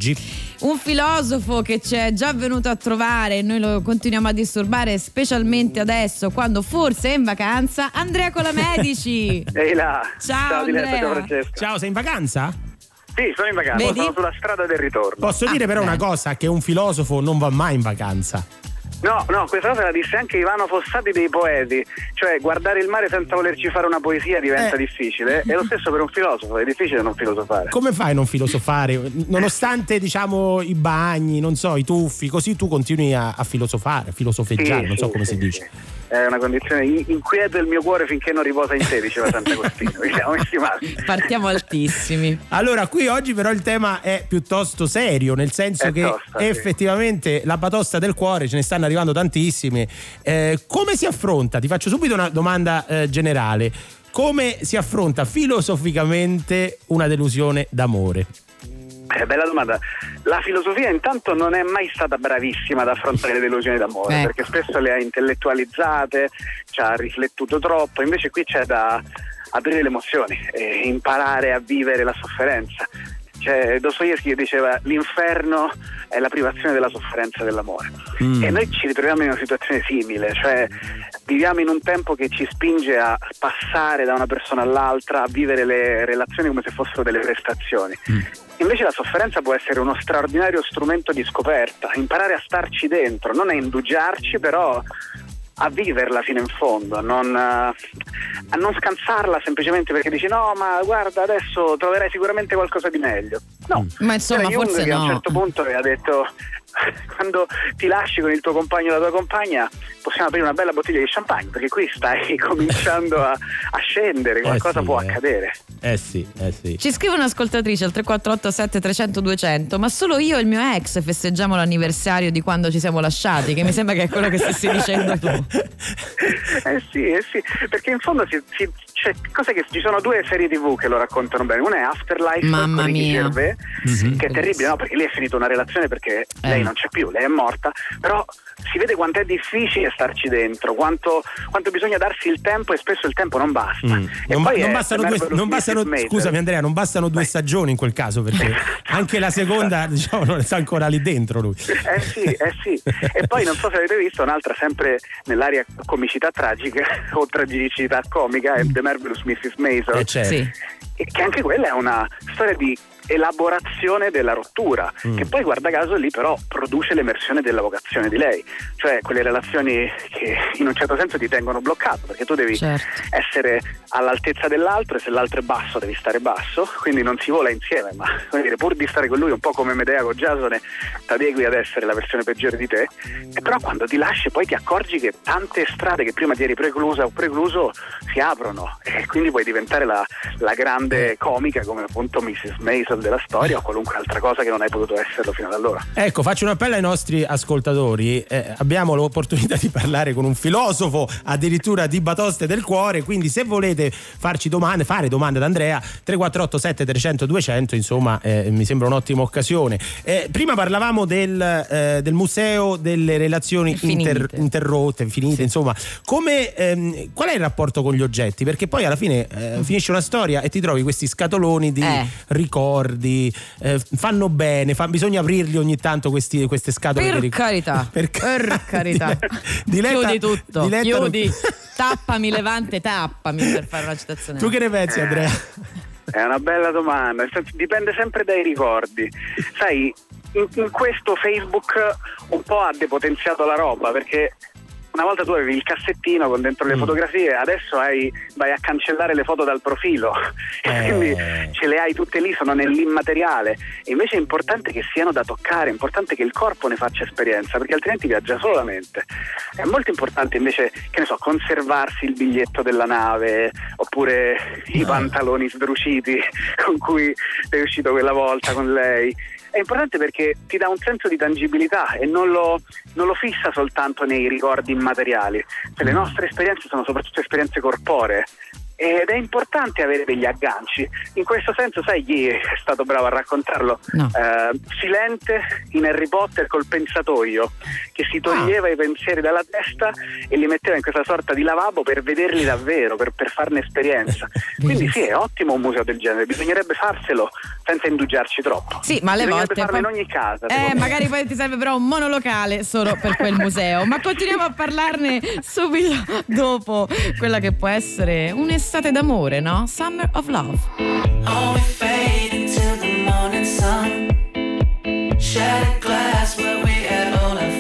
Un filosofo che ci è già venuto a trovare e noi lo continuiamo a disturbare, specialmente adesso, quando forse è in vacanza, Andrea Colamedici. Ehi là. Ciao, Diletta, Andrea. ciao Francesco. Ciao, sei in vacanza? Sì, sono in vacanza, Vedi? sono sulla strada del ritorno. Posso dire però una cosa, che un filosofo non va mai in vacanza. No, no, questa cosa la disse anche Ivano Fossati dei poeti, cioè guardare il mare senza volerci fare una poesia diventa Eh. difficile, e lo stesso per un filosofo, è difficile non filosofare. Come fai a non filosofare? Nonostante diciamo i bagni, non so, i tuffi, così tu continui a, a filosofare, a filosofeggiare, Sì, non so sì, come si dice. Sì. È una condizione in- inquieta il mio cuore finché non riposa in te, diceva Sant'Agostino. Male. Partiamo altissimi. Allora, qui oggi però il tema è piuttosto serio, nel senso È che tosta, sì. effettivamente la batosta del cuore ce ne stanno arrivando tantissime. Eh, come si affronta? Ti faccio subito una domanda eh, generale. Come si affronta filosoficamente una delusione d'amore? Eh, bella domanda. La filosofia intanto non è mai stata bravissima ad affrontare le delusioni d'amore, Ecco. perché spesso le ha intellettualizzate, ci ha riflettuto troppo, invece qui c'è da aprire le emozioni e imparare a vivere la sofferenza. Cioè, Dostoevsky diceva l'inferno è la privazione della sofferenza dell'amore. E noi ci ritroviamo in una situazione simile, cioè viviamo in un tempo che ci spinge a passare da una persona all'altra, a vivere le relazioni come se fossero delle prestazioni. Invece la sofferenza può essere uno straordinario strumento di scoperta, imparare a starci dentro, non a indugiarci, però a viverla fino in fondo, a non, eh, a non scansarla semplicemente perché dici no, ma guarda, adesso troverai sicuramente qualcosa di meglio. No, Ma insomma, C'era Jung forse che a un no. certo punto aveva detto quando ti lasci con il tuo compagno o la tua compagna possiamo aprire una bella bottiglia di champagne perché qui stai cominciando a, a scendere, qualcosa sì, può eh. accadere. Eh sì, eh sì. Ci scrive un'ascoltatrice al 3487 300 200, ma solo io e il mio ex festeggiamo l'anniversario di quando ci siamo lasciati, che mi sembra che è quello che stessi dicendo tu. Eh sì, eh sì, perché in fondo si, si- c'è cose che ci sono due serie tv che lo raccontano bene. Una è Afterlife Mamma mia. Gervais, Mhm. che è terribile, no? Perché lì è finita una relazione perché lei non c'è più, lei è morta, però si vede quanto è difficile starci dentro, quanto, quanto bisogna darsi il tempo e spesso il tempo non basta. Mm. E Non, ba- poi non bastano due, non bastano- scusami Andrea, non bastano due stagioni in quel caso perché anche la seconda diciamo non sta ancora lì dentro lui. Eh sì, eh sì. E poi non so se avete visto un'altra sempre nell'area comicità tragica o tragicità comica, è The Marvelous Mrs. Maisel. Eh, certo. Sì. E che anche quella è una storia di elaborazione della rottura, Mm. che poi guarda caso lì però produce l'emersione della vocazione di lei, cioè quelle relazioni che in un certo senso ti tengono bloccato, perché tu devi Certo. essere all'altezza dell'altro e se l'altro è basso devi stare basso, quindi non si vola insieme, ma dire, pur di stare con lui un po' come Medea con Giasone, ti adegui ad essere la versione peggiore di te, e però quando ti lasci poi ti accorgi che tante strade che prima ti eri preclusa o precluso si aprono e quindi puoi diventare la, la grande comica come appunto Mrs. Maisel della storia o qualunque altra cosa che non hai potuto esserlo fino ad allora. Ecco, faccio un appello ai nostri ascoltatori. Eh, abbiamo l'opportunità di parlare con un filosofo addirittura di batoste del cuore. Quindi, se volete farci domande, fare domande ad Andrea, 348 7300 200, insomma, eh, mi sembra un'ottima occasione. Eh, prima parlavamo del, eh, del museo delle relazioni inter- interrotte, finite, insomma. Come, ehm, qual è il rapporto con gli oggetti? Perché poi alla fine eh, finisce una storia e ti trovi questi scatoloni di Eh. Ricordi, eh, fanno bene, fa- bisogna aprirli ogni tanto questi- queste scatole. Per carità, Per per, ca- carità. Diletta- chiudi tutto, Diletta non- chiudi. Tappami Levante, tappami per fare una citazione. Tu che ne pensi, Andrea? È una bella domanda, dipende sempre dai ricordi. Sai, in, in questo Facebook un po' ha depotenziato la roba perché una volta tu avevi il cassettino con dentro Mm. le fotografie, adesso hai- vai a cancellare le foto dal profilo, Eh. quindi ce le hai tutte lì, sono nell'immateriale. E invece è importante che siano da toccare, è importante che il corpo ne faccia esperienza, perché altrimenti viaggia solo la mente. È molto importante invece, che ne so, conservarsi il biglietto della nave, oppure i pantaloni sdruciti con cui sei uscito quella volta con lei. È importante perché ti dà un senso di tangibilità e non lo, non lo fissa soltanto nei ricordi immateriali. Cioè, le nostre esperienze sono soprattutto esperienze corporee. Ed è importante avere degli agganci. In questo senso, sai chi è stato bravo a raccontarlo? No. Eh, Silente in Harry Potter col pensatoio, che si toglieva i pensieri dalla testa e li metteva in questa sorta di lavabo per vederli davvero, per, per farne esperienza. Quindi sì, è ottimo un museo del genere, bisognerebbe farselo senza indugiarci troppo. Sì, ma alle volte farlo poi- in ogni casa. Eh, magari poi ti serve però un monolocale solo per quel museo. Ma continuiamo a parlarne subito dopo quella che può essere un'estate d'amore, no? Summer of Love. Oh, we fade into the morning sun. Shattered glass where we had all our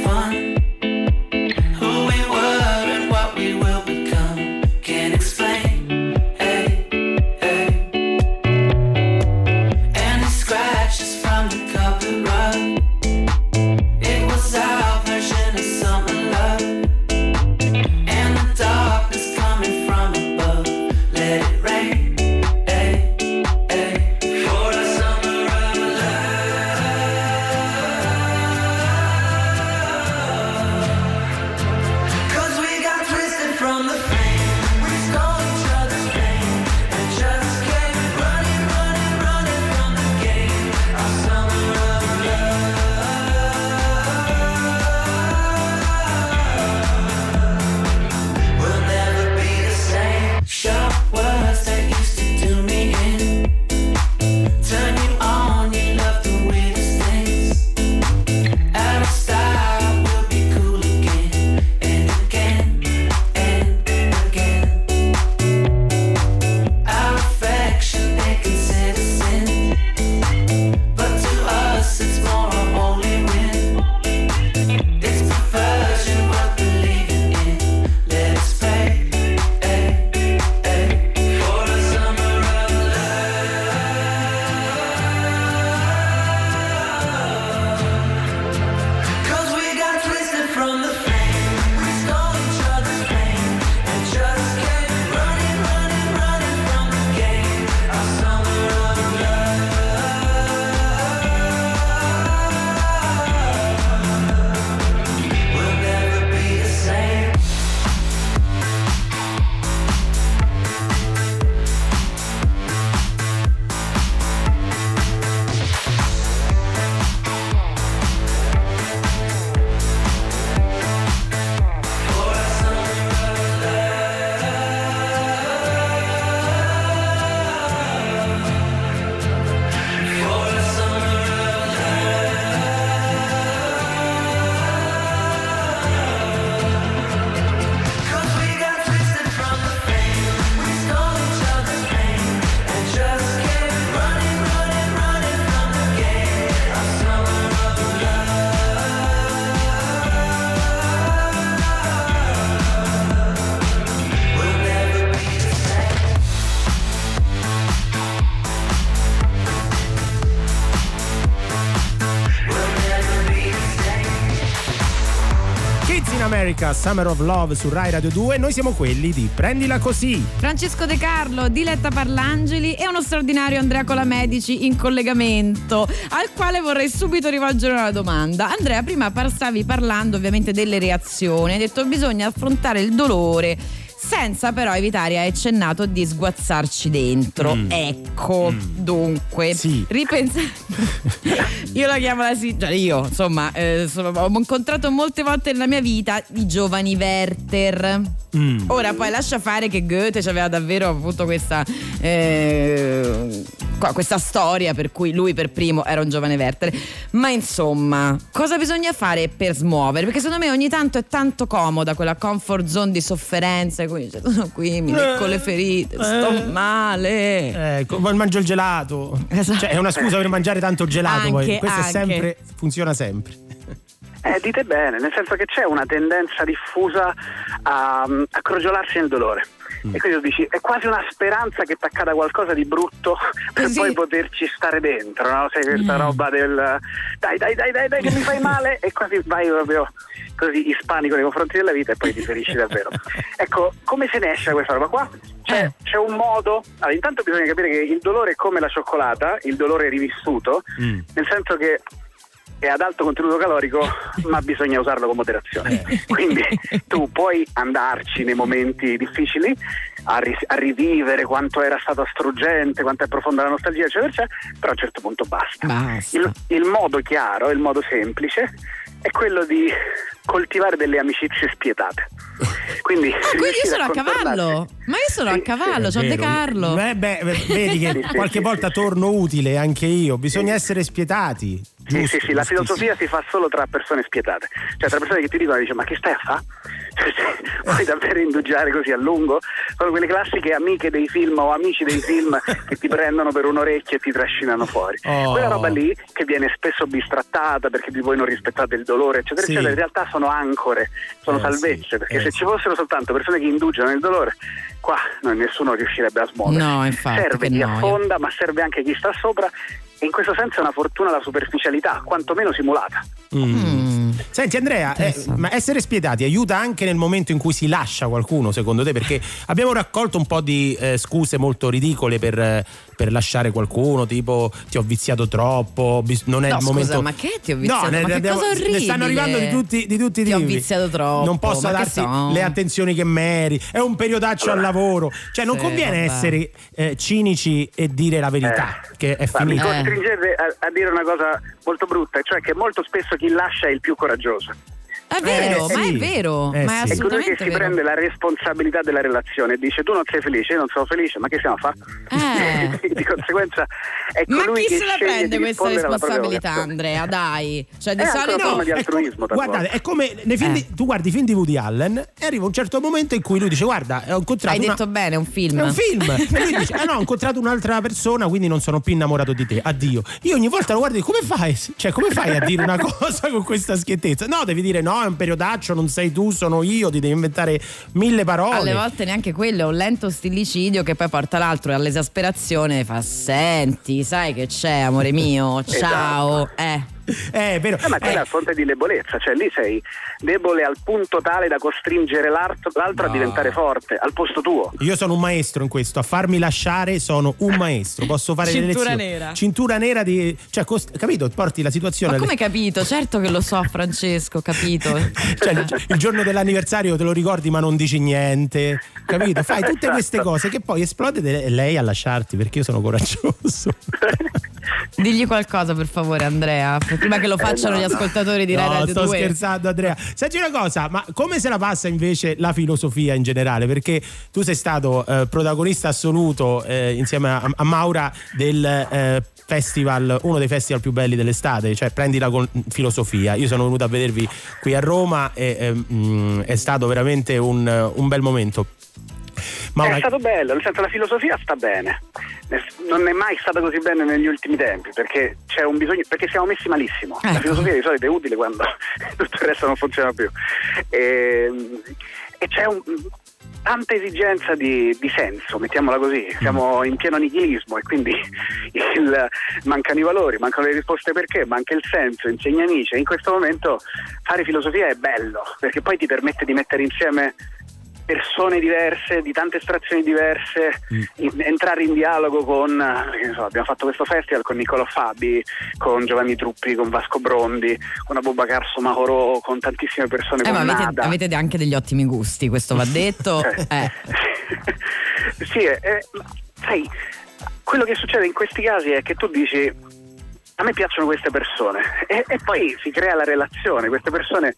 America, Summer of Love su Rai Radio 2. Noi siamo quelli di Prendila Così. Francesco De Carlo, Diletta Parlangeli e uno straordinario Andrea Colamedici in collegamento, al quale vorrei subito rivolgere una domanda. Andrea, prima stavi parlando ovviamente delle reazioni, hai detto bisogna affrontare il dolore senza però evitare, hai accennato, di sguazzarci dentro. Mm. Ecco, dunque, ripensando... io la chiamo la sì, cioè io, insomma, eh, sono- ho incontrato molte volte nella mia vita i giovani Werther. Mm. Ora poi lascia fare che Goethe aveva davvero avuto questa, eh, qua- questa storia per cui lui per primo era un giovane Werther. Ma insomma, cosa bisogna fare per smuovere? Perché secondo me ogni tanto è tanto comoda quella comfort zone di sofferenza. Quindi cioè, sono qui, mi lecco le ferite, sto male. Ecco, poi mangio il gelato. Cioè, è una scusa per mangiare tanto gelato. poi. Anche, Questo è anche. sempre. funziona sempre. Eh, dite bene, nel senso che c'è una tendenza diffusa a, a crogiolarsi nel dolore. Mm. E quindi tu dici, è quasi una speranza che ti accada qualcosa di brutto per Così. poi poterci stare dentro, no? Sai questa Mm. roba del dai dai dai dai dai che mi fai male e quasi vai proprio così ispanico nei confronti della vita e poi ti ferisci davvero. ecco, come se ne esce da questa roba qua? C'è, c'è un modo, allora intanto bisogna capire che il dolore è come la cioccolata, il dolore rivissuto, Mm. nel senso che è ad alto contenuto calorico, ma bisogna usarlo con moderazione. Quindi tu puoi andarci nei momenti difficili a, ri- a rivivere quanto era stato struggente, quanto è profonda la nostalgia, eccetera, eccetera, però a un certo punto basta. Basta. Il, il modo chiaro, il modo semplice è quello di coltivare delle amicizie spietate. Quindi, Ah, quindi io sono a contornarsi- cavallo. Ma io sono a Sì, cavallo, È c'ho De. Carlo. Eh, beh, vedi che Sì, sì, qualche sì, volta sì. torno utile anche io. Bisogna essere spietati. Sì, Giusto, sì, sì, la giustissimo. filosofia si fa solo tra persone spietate, cioè tra persone che ti dicono, dice, ma che stai a fare? Vuoi davvero indugiare così a lungo? Sono quelle classiche amiche dei film o amici dei film che ti prendono per un orecchio e ti trascinano fuori. Oh. Quella roba lì che viene spesso bistrattata perché voi non rispettate il dolore, eccetera, Sì. eccetera, in realtà sono ancore, sono Eh, salvezze, sì, perché eh, se sì. ci fossero soltanto persone che indugiano nel dolore, qua no, nessuno riuscirebbe a smuovere. No, infatti, serve chi noia. affonda, ma serve anche chi sta sopra. E in questo senso è una fortuna la superficialità, quantomeno simulata. Mm. Senti Andrea, eh, ma essere spietati aiuta anche nel momento in cui si lascia qualcuno, secondo te? Perché abbiamo raccolto un po' di eh, scuse molto ridicole per, eh, per lasciare qualcuno, tipo ti ho viziato troppo, bis- non è No, il scusa, momento... ma che ti ho viziato? No, ne, Ma che abbiamo- cosa ne orribile. stanno arrivando di tutti, di tutti i Ti ho tipi. viziato troppo, Non posso darti so? le attenzioni che meri, è un periodaccio al lavoro. Cioè non Sì, conviene vabbè. essere eh, cinici e dire la verità, che è mi finita. Eh. costringete a, a dire una cosa molto brutta, cioè che molto spesso chi lascia è il più coraggioso. È vero, Eh, ma sì. è vero, Eh, ma è sì. È colui che si vero. prende la responsabilità della relazione e dice tu non sei felice, io non sono felice, ma che stiamo a fare? Eh. di conseguenza è Ma colui chi che se la prende questa responsabilità. Andrea? Dai, cioè di È solito. una forma di è altruismo, come- guardate, è come nei film di- Eh. tu guardi i film di Woody Allen e arriva un certo momento in cui lui dice guarda ho incontrato Hai una- detto bene, è un film. è un film e lui dice eh no ho incontrato un'altra persona quindi non sono più innamorato di te addio io ogni volta lo guardo e dico come fai cioè come fai a dire una cosa con questa schiettezza no devi dire no è un periodaccio non sei tu sono io ti devi inventare mille parole Alle volte neanche quello, è un lento stillicidio che poi porta l'altro all'esasperazione e fa senti, sai che c'è amore mio, ciao. Eh. eh, è vero Eh, ma quella è Eh, fonte di debolezza, cioè lì sei debole al punto tale da costringere l'altro, l'altro a No. diventare forte, al posto tuo. Io sono un maestro in questo, a farmi lasciare sono un maestro, posso fare le Cintura nera. Cintura nera di cioè cost- capito? Porti la situazione Ma alle- come capito? Certo che lo so, Francesco, capito. Cioè, il, giorno dell'anniversario te lo ricordi ma non dici niente, capito? Fai tutte Esatto. queste cose che poi esplode de- lei a lasciarti perché io sono coraggioso. Digli qualcosa per favore, Andrea, prima che lo facciano no, gli no. ascoltatori di No, Radio sto 2. scherzando Andrea. Senti una cosa, ma come se la passa invece la filosofia in generale? Perché tu sei stato eh, protagonista assoluto eh, insieme a, a Maura del eh, festival, uno dei festival più belli dell'estate, cioè prendila con filosofia. Io sono venuto a vedervi qui a Roma e eh, mm, è stato veramente un, un bel momento. Maura, È stato bello, nel senso la filosofia sta bene. Non è mai stata così bene negli ultimi tempi perché c'è un bisogno, perché siamo messi malissimo. La Ecco. filosofia di solito è utile quando tutto il resto non funziona più. E, e c'è un- tanta esigenza di, di senso, mettiamola così. Siamo in pieno nichilismo e quindi il- mancano i valori, mancano le risposte perché, manca il senso, insegna amici. E in questo momento fare filosofia è bello perché poi ti permette di mettere insieme persone diverse, di tante estrazioni diverse, in- entrare in dialogo con, eh, so, abbiamo fatto questo festival con Niccolò Fabi, con Giovanni Truppi, con Vasco Brondi, con Abubakar Somaoro, con tantissime persone, Eh, ma avete, avete anche degli ottimi gusti, questo va detto. Eh. sì, eh, eh, ma sai, quello che succede in questi casi è che tu dici a me piacciono queste persone e, e poi si crea la relazione, queste persone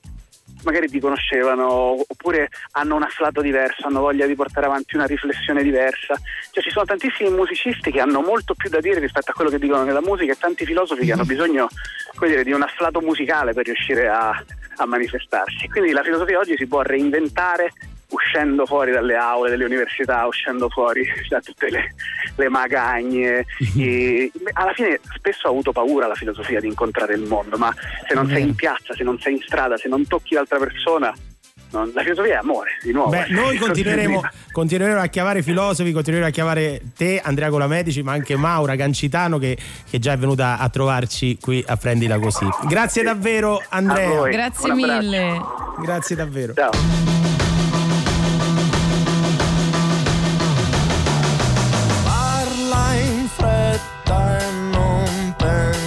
magari ti conoscevano oppure hanno un afflato diverso, hanno voglia di portare avanti una riflessione diversa. Cioè ci sono tantissimi musicisti che hanno molto più da dire rispetto a quello che dicono nella musica e tanti filosofi che hanno bisogno come dire, di un afflato musicale per riuscire a, a manifestarsi. Quindi la filosofia oggi si può reinventare uscendo fuori dalle aule delle università, uscendo fuori da tutte le le magagne. i- alla fine spesso ho avuto paura la filosofia di incontrare il mondo, ma se non sei in piazza, se non sei in strada, se non tocchi l'altra persona, la filosofia è amore, di nuovo. Beh, eh. noi continueremo, continueremo a chiamare filosofi, continueremo a chiamare te, Andrea Colamedici, ma anche Maura Gancitano che, che già è venuta a trovarci qui a Prendila Così. Grazie davvero Andrea. Grazie Un abbraccio. mille. Grazie davvero. Ciao.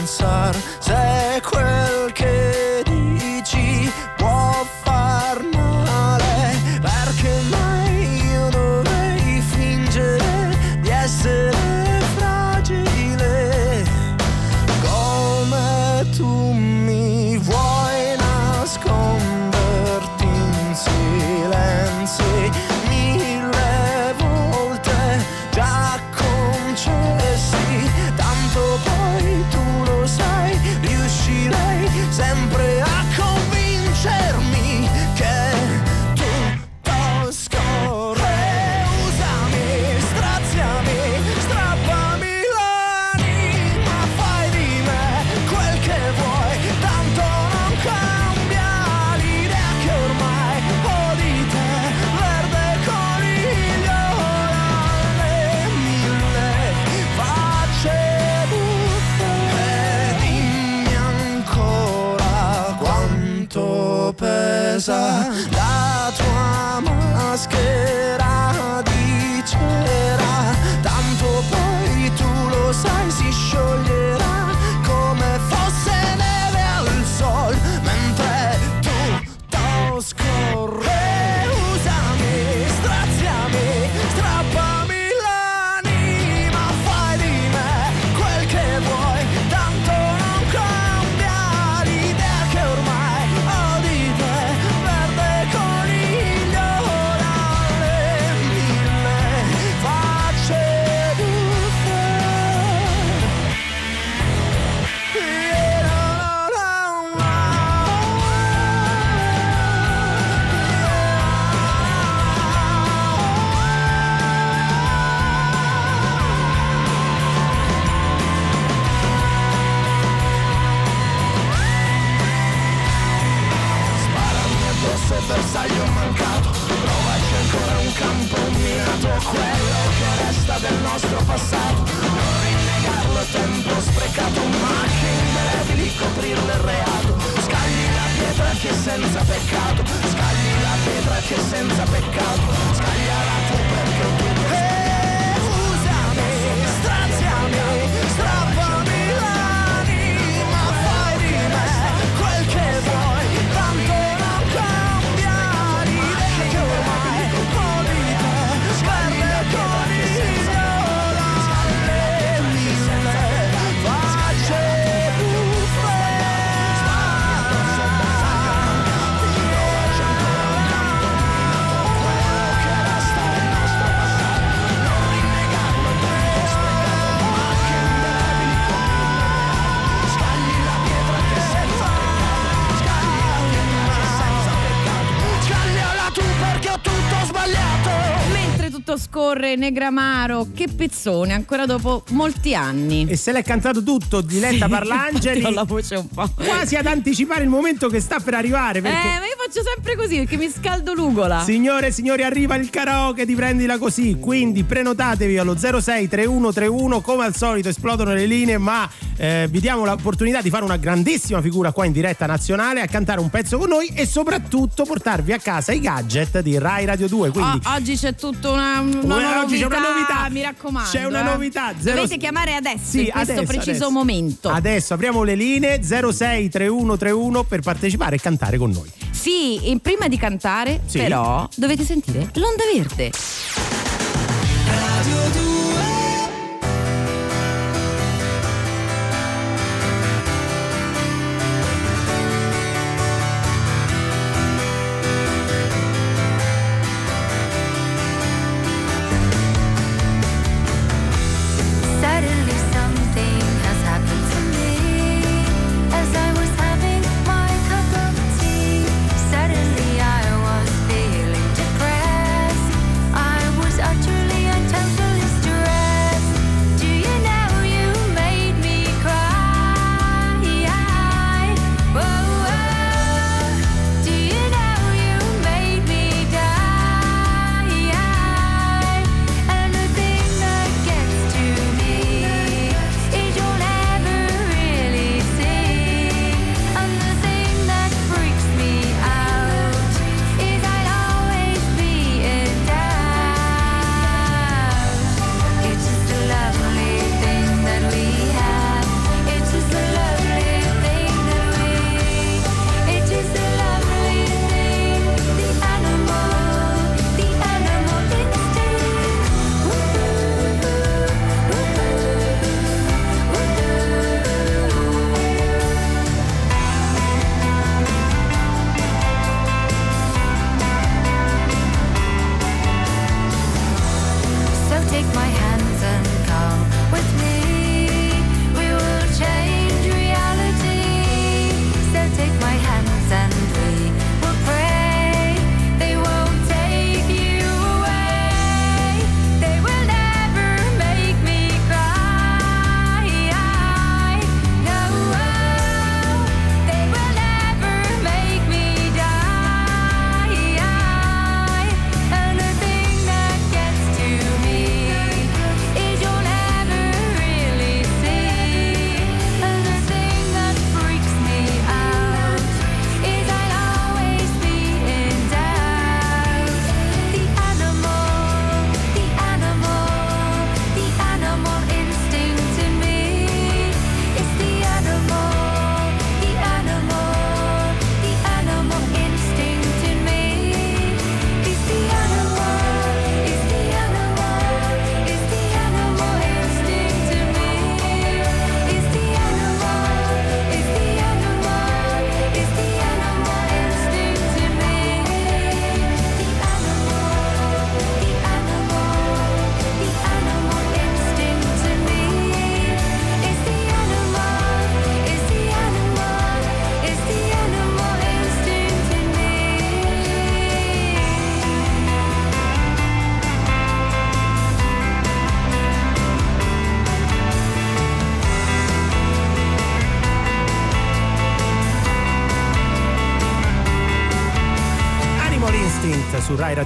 Pensar. Se quel tutto scorre, Negramaro, che pezzone, ancora dopo molti anni. E se l'è cantato tutto Diletta Parlangeli Ho la voce un po'. quasi ad anticipare il momento che sta per arrivare Eh, perché ma io faccio sempre così perché mi scaldo l'ugola. Signore e signori, arriva il karaoke di Prendila Così, quindi prenotatevi allo 06 3131, come al solito esplodono le linee, ma eh, vi diamo l'opportunità di fare una grandissima figura qua in diretta nazionale, a cantare un pezzo con noi e soprattutto portarvi a casa i gadget di Rai Radio 2. Quindi O- oggi c'è tutta una, una Eh, novità, oggi c'è una novità. Mi raccomando. C'è una eh. novità. Zero... Dovete chiamare adesso sì, in questo preciso adesso. momento. Adesso apriamo le linee 063131 per partecipare e cantare con noi. Sì, prima di cantare, sì. però, dovete sentire l'onda verde. Radio 2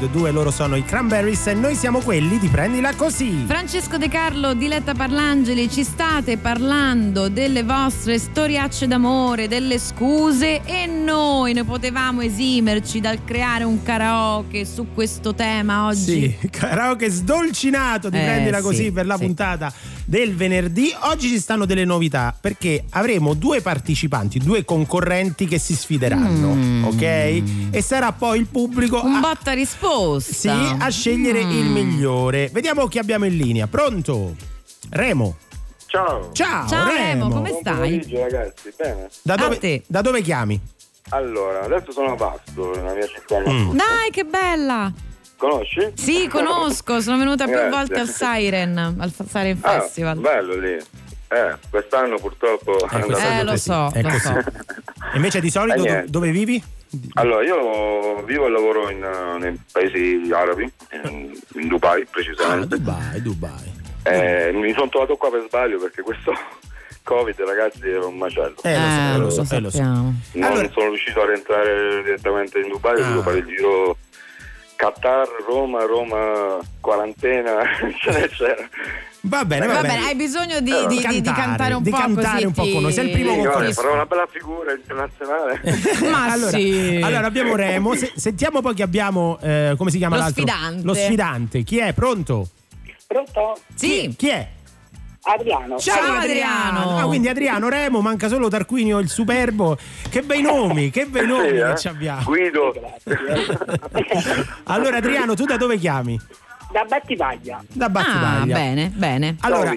Radio 2, loro sono i Cranberries e noi siamo quelli di Prendila Così. Francesco De Carlo, Diletta Parlangeli, ci state parlando delle vostre storiacce d'amore, delle scuse e noi ne potevamo esimerci dal creare un karaoke su questo tema oggi. Sì, karaoke sdolcinato di Eh, Prendila sì, Così per la sì. puntata del venerdì. Oggi ci stanno delle novità perché avremo due partecipanti, due concorrenti che si sfideranno, ok? E sarà poi il pubblico Mm. Un a, botta risposta. sì, a scegliere Mm. il migliore. Vediamo chi abbiamo in linea. Pronto? Remo. Ciao. Ciao, Ciao, Remo, come Buon stai? pomeriggio, ragazzi, bene. Da A dove, te. da dove chiami? Allora, adesso sono a Vasto, nella mia città. Mm. Dai, che bella! Conosci? Sì, conosco, sono venuta più Grazie. volte al Siren, al Siren Ah, Festival. bello lì. Eh, quest'anno purtroppo è andato Eh, lo so, lo così. so. Invece di solito Eh, do- niente. dove vivi? Allora, io vivo e lavoro in, eh, nei paesi arabi, in, in Dubai Ah, precisamente. Dubai, Dubai. Eh, mi sono trovato qua per sbaglio perché questo Covid, ragazzi, era un macello. Eh, lo so, Eh, lo so, eh, lo so. Non allora- sono riuscito a rientrare direttamente in Dubai, ho dovuto Ah. fare il giro Qatar, Roma, Roma, quarantena, eccetera, eccetera. Va bene, va, Va bene. bene, hai bisogno di, di- di di- di cantare, cantare un di po' cantare così un po' con noi. Sei il primo Sì, concorrente. guarda, farò una bella figura internazionale. Ma allora, sì. allora abbiamo Remo. Se- sentiamo poi che abbiamo. eh, come si chiama Lo l'altro? sfidante. Lo sfidante. Chi è? Pronto? Pronto? Sì. Chi, chi è? Adriano. Ciao, Adriano. Ah, quindi Adriano, Remo, manca solo Tarquinio il Superbo. Che bei nomi, che bei nomi Sì, che eh? ci abbiamo. Guido. Allora, Adriano, tu da dove chiami? Da Battivaglia. Da Ah, Battipaglia. bene, bene. Allora,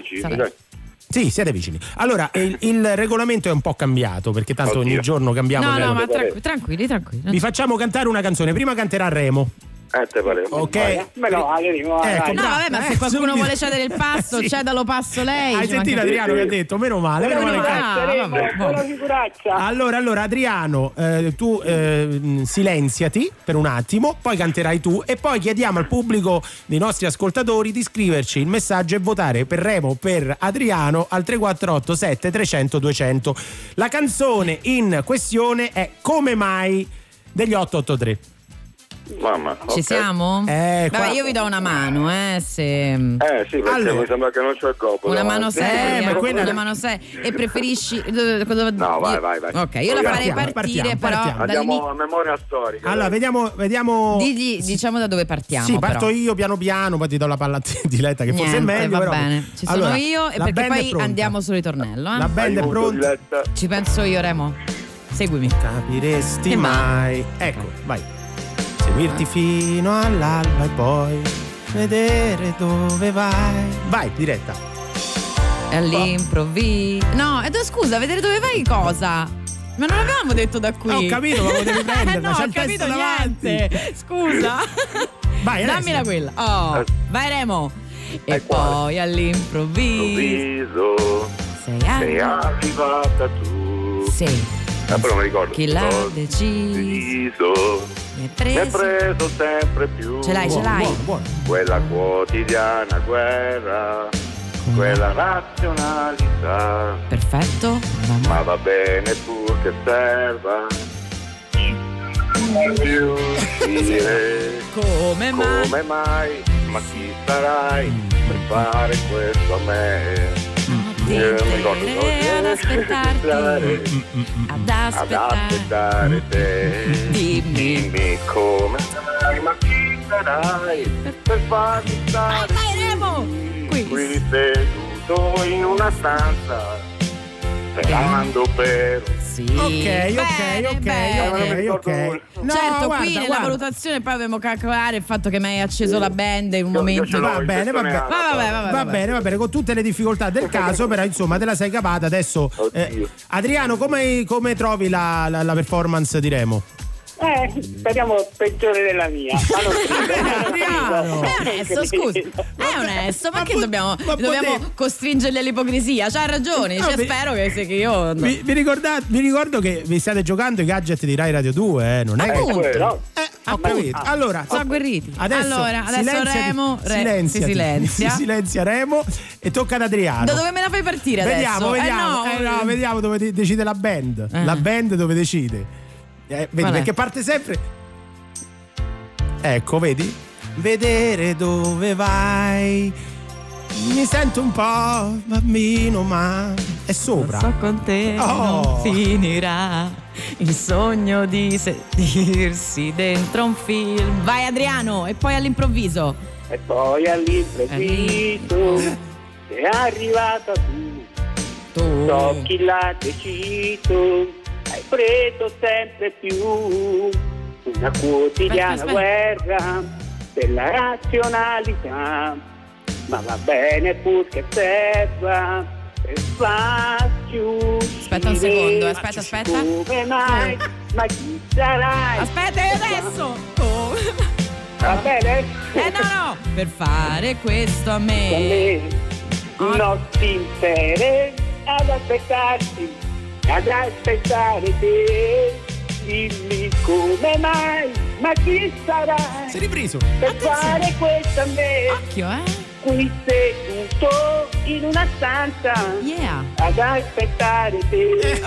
sì, siete vicini. Allora, il, il regolamento è un po' cambiato perché tanto Oddio. ogni giorno cambiamo. No, no, ma tranqu- tranquilli, tranquilli. Vi facciamo cantare una canzone. Prima canterà Remo. Eh, te pare. Ok? Ma no, Ecco. No, vabbè, ma Eh, se qualcuno vuole cedere il passo, Sì. cedalo passo lei. Hai sentito Adriano che ha detto? Meno male, meno male. che- Ah. Allora, allora Adriano, eh, tu eh, silenziati per un attimo, poi canterai tu e poi chiediamo al pubblico dei nostri ascoltatori di scriverci il messaggio e votare per Remo per Adriano al 348 7300 200. La canzone in questione è Come mai degli 883. Mamma. Ci siamo? Eh, Vabbè, qua- io vi do una mano, eh, se... Eh sì, perché Allora. mi sembra che non c'ho il gopo. Una mano seria, Eh, ma quella- una mano seria. E preferisci. No, vai, vai, vai. Ok, io la farei partire, partiamo, però. partiamo. Andiamo a memoria storica. Allora, vediamo, vediamo. Digli, diciamo da dove partiamo. Sì, parto però. io piano piano, poi ti do la palla a te, Diletta, che forse è Niente, meglio. va però. bene. Ci sono Allora, io e perché poi andiamo sul ritornello. eh. La band è pronta. Diletta. Ci penso io, Remo. Seguimi. Capiresti mai. Ecco, vai. Seguirti fino all'alba e poi vedere dove vai. Vai, diretta. E all'improvviso. No, e tu, scusa, vedere dove vai cosa? Ma non avevamo detto da qui. Eh, ho capito, ma potevi prenderla, no, c'è ho il testo capito davanti. niente. Scusa. Vai, adesso. Dammela quella. Oh, vai Remo. E poi all'improvviso Improvviso sei arrivata tu. Sì. Ah, però non mi ricordo. Chi l'ha Cosa deciso? Mi è Mi è preso. preso sempre più. Ce l'hai, ce l'hai. Quella quotidiana guerra, quella razionalità. Perfetto. Ma va bene pur che serva. Più dire Come mai? come mai, ma chi sarai per fare questo a me? Io non mi ricordo Ad aspettarti. Ad aspettare. aspettare te. Dimmi. Come mai, ma chi sarai per farmi stare qui, qui seduto in una stanza sperando per Sì. Ok, ok, Bene, ok, bene. ok, ok. No, certo, guarda, qui nella guarda. valutazione poi dobbiamo calcolare il fatto che mi hai acceso la band in un Io- io momento. l'ho, Va bene, va bene. vabbè, vabbè, Va bene, va bene, con tutte le difficoltà del caso, però insomma te la sei cavata. Adesso, eh, Adriano, come, come trovi la, la- la performance di Remo? Eh, speriamo peggiore della mia. Ma non è onesto, scusa. È onesto, perché dobbiamo, dobbiamo costringerli all'ipocrisia? C'ha ragione, No, cioè, mi- spero che, che io. no. Vi, vi ricordate- vi ricordo che vi state giocando i gadget di Rai Radio 2, eh? non è Appunto. che. Quello. Eh, capito. Allora, Sono agguerriti. adesso, allora, adesso Remo re- si silenzia. Si silenzia Remo e tocca ad Adriano. Da dove me la fai partire Vediamo, adesso? vediamo, Eh, eh, no, vediamo dove de- decide la band. Eh. La band dove decide. Eh, vedi, Qual è? perché parte sempre. Ecco, vedi? Vedere dove vai. Mi sento un po' bambino, ma è sopra. So con te Oh. non finirà il sogno di sentirsi dentro un film. Vai Adriano e poi all'improvviso. E poi all'improvviso è arrivata tu. Tu. So chi l'ha deciso, hai preso sempre più. Una quotidiana Aspetta, aspetta. guerra per la razionalità. Ma va bene pur che serva per farci Aspetta un secondo, aspetta, aspetta. Come mai? Ma chi sarai? Aspetta, adesso? Oh. Va bene? Eh no, no! Per fare questo a me. Notti intere ad aspettarti, ad aspettare te. Dimmi come mai, ma chi sarai? Si ripreso. Per fare questo a me. Occhio, eh? Qui seduto in una stanza. Yeah. Ad aspettare te.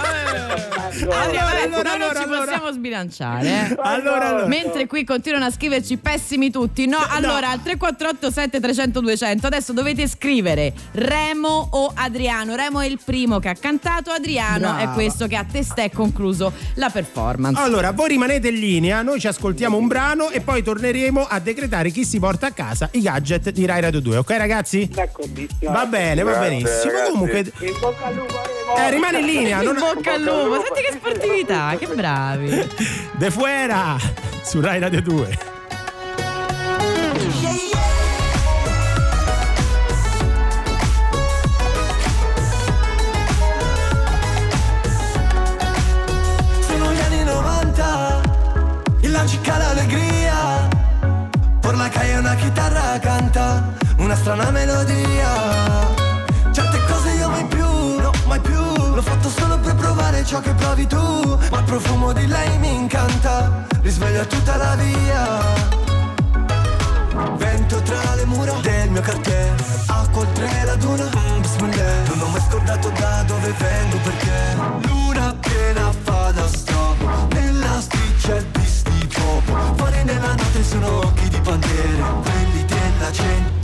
Allora, allora, noi non allora, ci allora. possiamo sbilanciare. eh. Allora, allora. Mentre qui continuano a scriverci pessimi tutti. No, allora al 348 7300 200 adesso dovete scrivere Remo o Adriano. Remo è il primo che ha cantato, Adriano Brava. è questo che a testa è concluso la performance. Allora, voi rimanete in linea, noi ci ascoltiamo un brano e poi torneremo a decretare chi si porta a casa i gadget di Rai Radio 2, ok ragazzi? D'accordissimo. Va bene, va Grazie, benissimo. ragazzi. Comunque, In bocca al lupo. Eh, rimane in linea. In Non... bocca al lupo, senti che sportività, che bravi. De fuera su Rai Radio 2. Sono gli anni 90 Il lanci cala allegria Per la calle una chitarra canta Una strana melodia. Certe cose io mai più, no mai più. L'ho fatto solo per provare ciò che provi tu. Ma il profumo di lei mi incanta Risveglia tutta la via. Vento tra le mura del mio quartiere Acqua oltre la duna mm, Bismillah Non ho mai scordato da dove vengo perché Luna piena fa da stop Nella spiccia il pisti pop Fuori nella notte sono occhi di bandiere Quelli della gente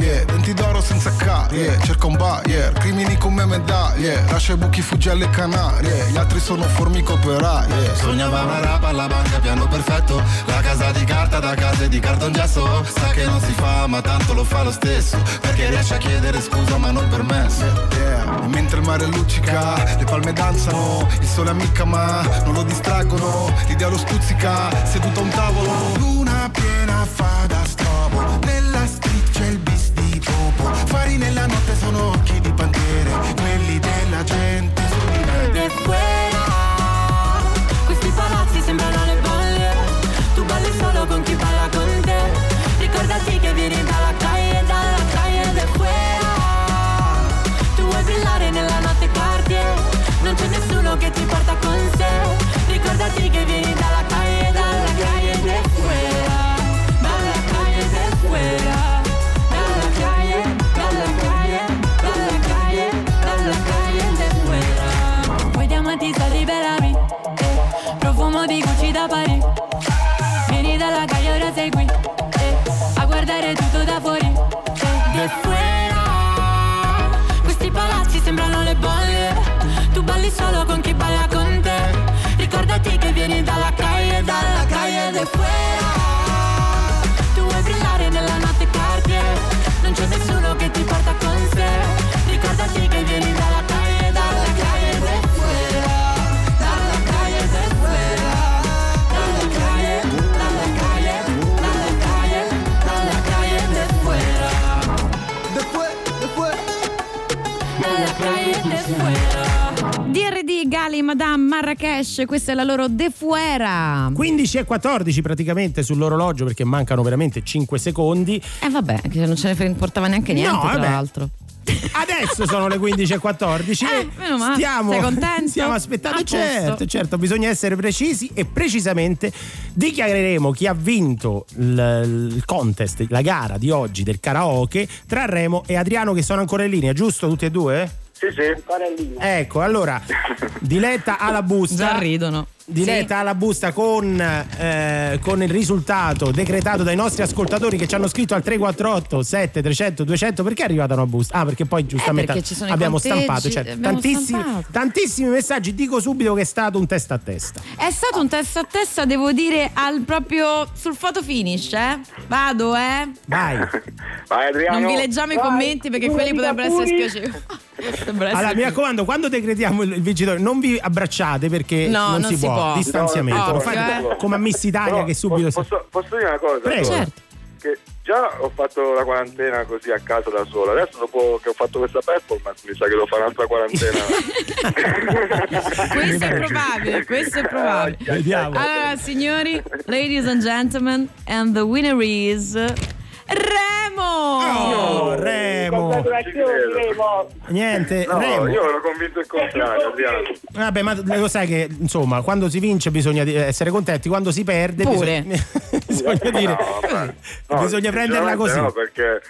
yeah. Denti d'oro senza K, yeah. Cerca un buyer, crimini come medaglie. Lascia i buchi, fuggi alle Canarie. Gli altri sono formiche operaie. Sognava una rapa alla banca, piano perfetto La casa di carta da case di cartongesso Sa che non si fa ma tanto lo fa lo stesso Perché riesce a chiedere scusa ma non permesso Yeah. E mentre il mare luccica, le palme danzano, il sole ammicca ma non lo distraggono, l'idea lo stuzzica, seduto a un tavolo. Luna piena fa da strobo, nella nella notte sono occhi di bandiere, quelli della gente me. De fuera, questi palazzi sembrano le bolle. Tu balli solo con chi balla con te. Ricordati che vieni dalla Madame, Marrakesh, questa è la loro De Fuera. 15 e 14 praticamente sull'orologio perché mancano veramente 5 secondi. E eh vabbè, che non ce ne importava neanche niente, No, tra vabbè. l'altro. Adesso sono le 15 e 14 e Eh, meno male. stiamo, Sei contento? stiamo aspettando. Certo, certo, bisogna essere precisi e precisamente dichiareremo chi ha vinto il, il contest, la gara di oggi del karaoke tra Remo e Adriano che sono ancora in linea, giusto tutti e due? Sì, sì. Ecco, allora, Diletta alla busta. Già ridono. Diletta alla busta con, eh, con il risultato decretato dai nostri ascoltatori che ci hanno scritto al 348 7300 200 perché è arrivata una busta? Ah perché poi giustamente Eh, perché i abbiamo conteggi, stampato certo, abbiamo tantissimi, stampato. tantissimi messaggi dico subito che è stato un testa a testa È stato un testa a testa, devo dire, al proprio sul photo finish, eh? Vado, eh? vai Vai Adriano. Non vi leggiamo i Vai, commenti perché pure quelli potrebbero essere spiacevoli. Allora mi raccomando quando decretiamo il il vincitore non vi abbracciate perché No, non, non si, si può, può. distanziamento No, Lo eh. come a Miss Italia Però che subito posso, posso, posso dire una cosa? Prego. Allora, Certo. Che già ho fatto la quarantena così a casa da solo, adesso dopo che ho fatto questa performance mi sa che devo fare un'altra quarantena. Questo è probabile, questo è probabile. vediamo Allora, signori, ladies and gentlemen, and the winner is Remo! Oh, Remo Remo. niente No, Remo io ero convinto il contrario, Adriano. Vabbè, ma lo sai che insomma, quando si vince bisogna di- essere contenti, quando si perde Pure. bisogna, bisogna dire No, bisogna prenderla così. No, perché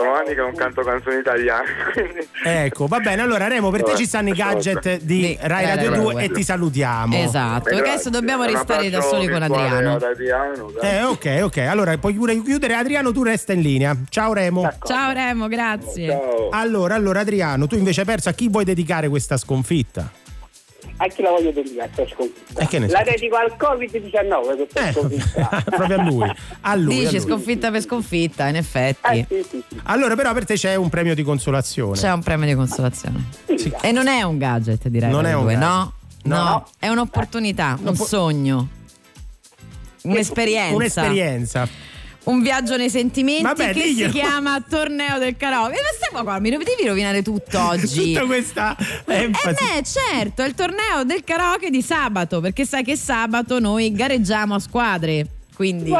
sono anni che non canto canzoni italiane, quindi Ecco, va bene. Allora, Remo, per te ci stanno i gadget di Di Rai Radio Radio 2 e 2. ti salutiamo. Esatto, perché adesso dobbiamo restare da soli con Adriano. ad Adriano. Eh, ok, ok. Allora, puoi pure chiudere. Adriano, tu resta in linea. Ciao, Remo. Ciao Remo, grazie. Ciao. Allora, allora, Adriano, tu invece hai perso. A chi vuoi dedicare questa sconfitta? A chi la voglio dedicare questa sconfitta? La dedico al Covid-19 questa Eh, sconfitta. proprio a lui. A lui, a Dici lui. sconfitta per sconfitta, in effetti. Eh, sì, sì, sì. Allora, però, per te c'è un premio di consolazione. C'è un premio di consolazione. Sì. E non è un gadget, direi. Non è un gadget. no? No, No. è un'opportunità, un po- sogno. Un'esperienza. Un'esperienza. Un viaggio nei sentimenti Vabbè, che diglielo. si chiama Torneo del Karaoke. Ma stai qua, mi devi rovinare tutto oggi. Tutta questa Eh enfasi. beh, certo, è il torneo del karaoke di sabato, perché sai che sabato noi gareggiamo a squadre. Quindi.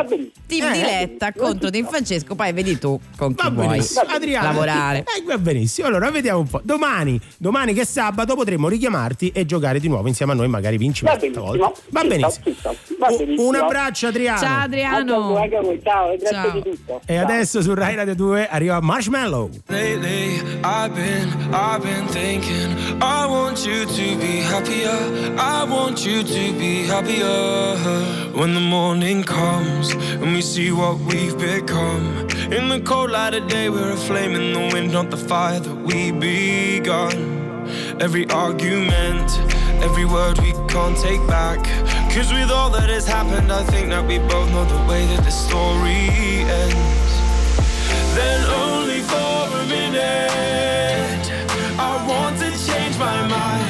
Team Eh, Diletta contro Team Francesco, poi vedi tu con chi vuoi Adriano. lavorare. Eh, va benissimo. Allora, vediamo un po'. Domani, domani che è sabato, potremo richiamarti e giocare di nuovo insieme a noi, magari vinci Va benissimo. volta. Va benissimo. ci sto. Va Un- benissimo. Un abbraccio, Adriano. Ciao Adriano. Ciao, e grazie Ciao. di tutto. E Ciao. adesso su Rai Radio 2 arriva Marshmallow. Lately, I've been, I've been thinking. I want you to be happier. I want you to be happier. When the morning comes and we see what we've become, In the cold light of day, we're a flame in the wind, not the fire that we begun. Every argument, every word we can't take back. Cause with all that has happened, I think that we both know the way that the story ends. Then only for a minute, I want to change my mind.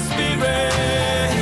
spirit.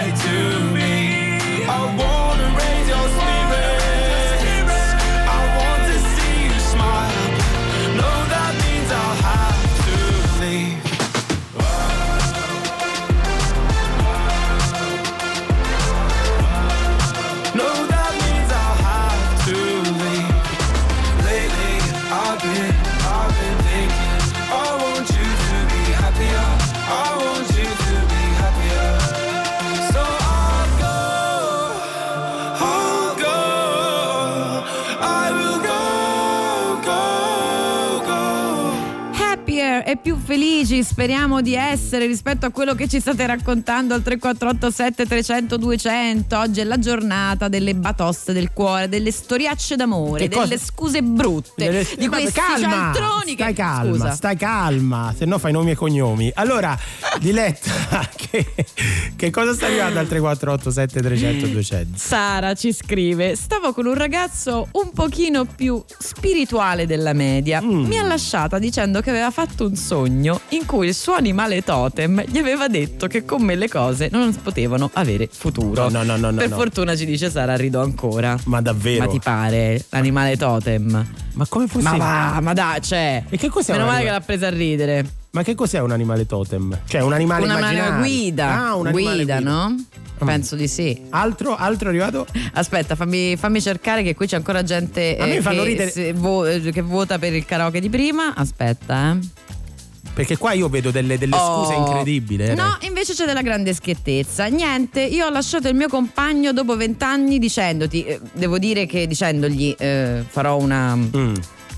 più felici speriamo di essere rispetto a quello che ci state raccontando al 3487 300 200 oggi è la giornata delle batoste del cuore delle storiacce d'amore delle scuse brutte Delle- di questi calma, cialtroni stai che calma, scusa stai calma, se no fai nomi e cognomi. Allora, Diletta, che, che cosa sta arrivando al 3487 300 200? Sara ci scrive: Stavo con un ragazzo un pochino più spirituale della media. Mm. Mi ha lasciata dicendo che aveva fatto un sogno in cui il suo animale totem gli aveva detto che con me le cose non potevano avere futuro. No, no, no, no, per no. fortuna ci dice Sara, rido ancora. Ma davvero? Ma ti pare l'animale totem? Ma come Ma possibile? va, ma dai, cioè. E che cos'è Meno male che l'ha presa a ridere. Ma che cos'è un animale totem? Cioè un animale Una immaginario? guida. Ah, un animale guida, guida. no? Penso di sì. Altro, altro arrivato? Aspetta, fammi, fammi cercare che qui c'è ancora gente eh, che, se- vo- che vota per il karaoke di prima. Aspetta, eh. Perché qua io vedo delle, delle scuse Oh. incredibili. eh. No, invece c'è della grande schiettezza. Niente, io ho lasciato il mio compagno dopo vent'anni dicendoti, eh, devo dire che dicendogli eh, farò una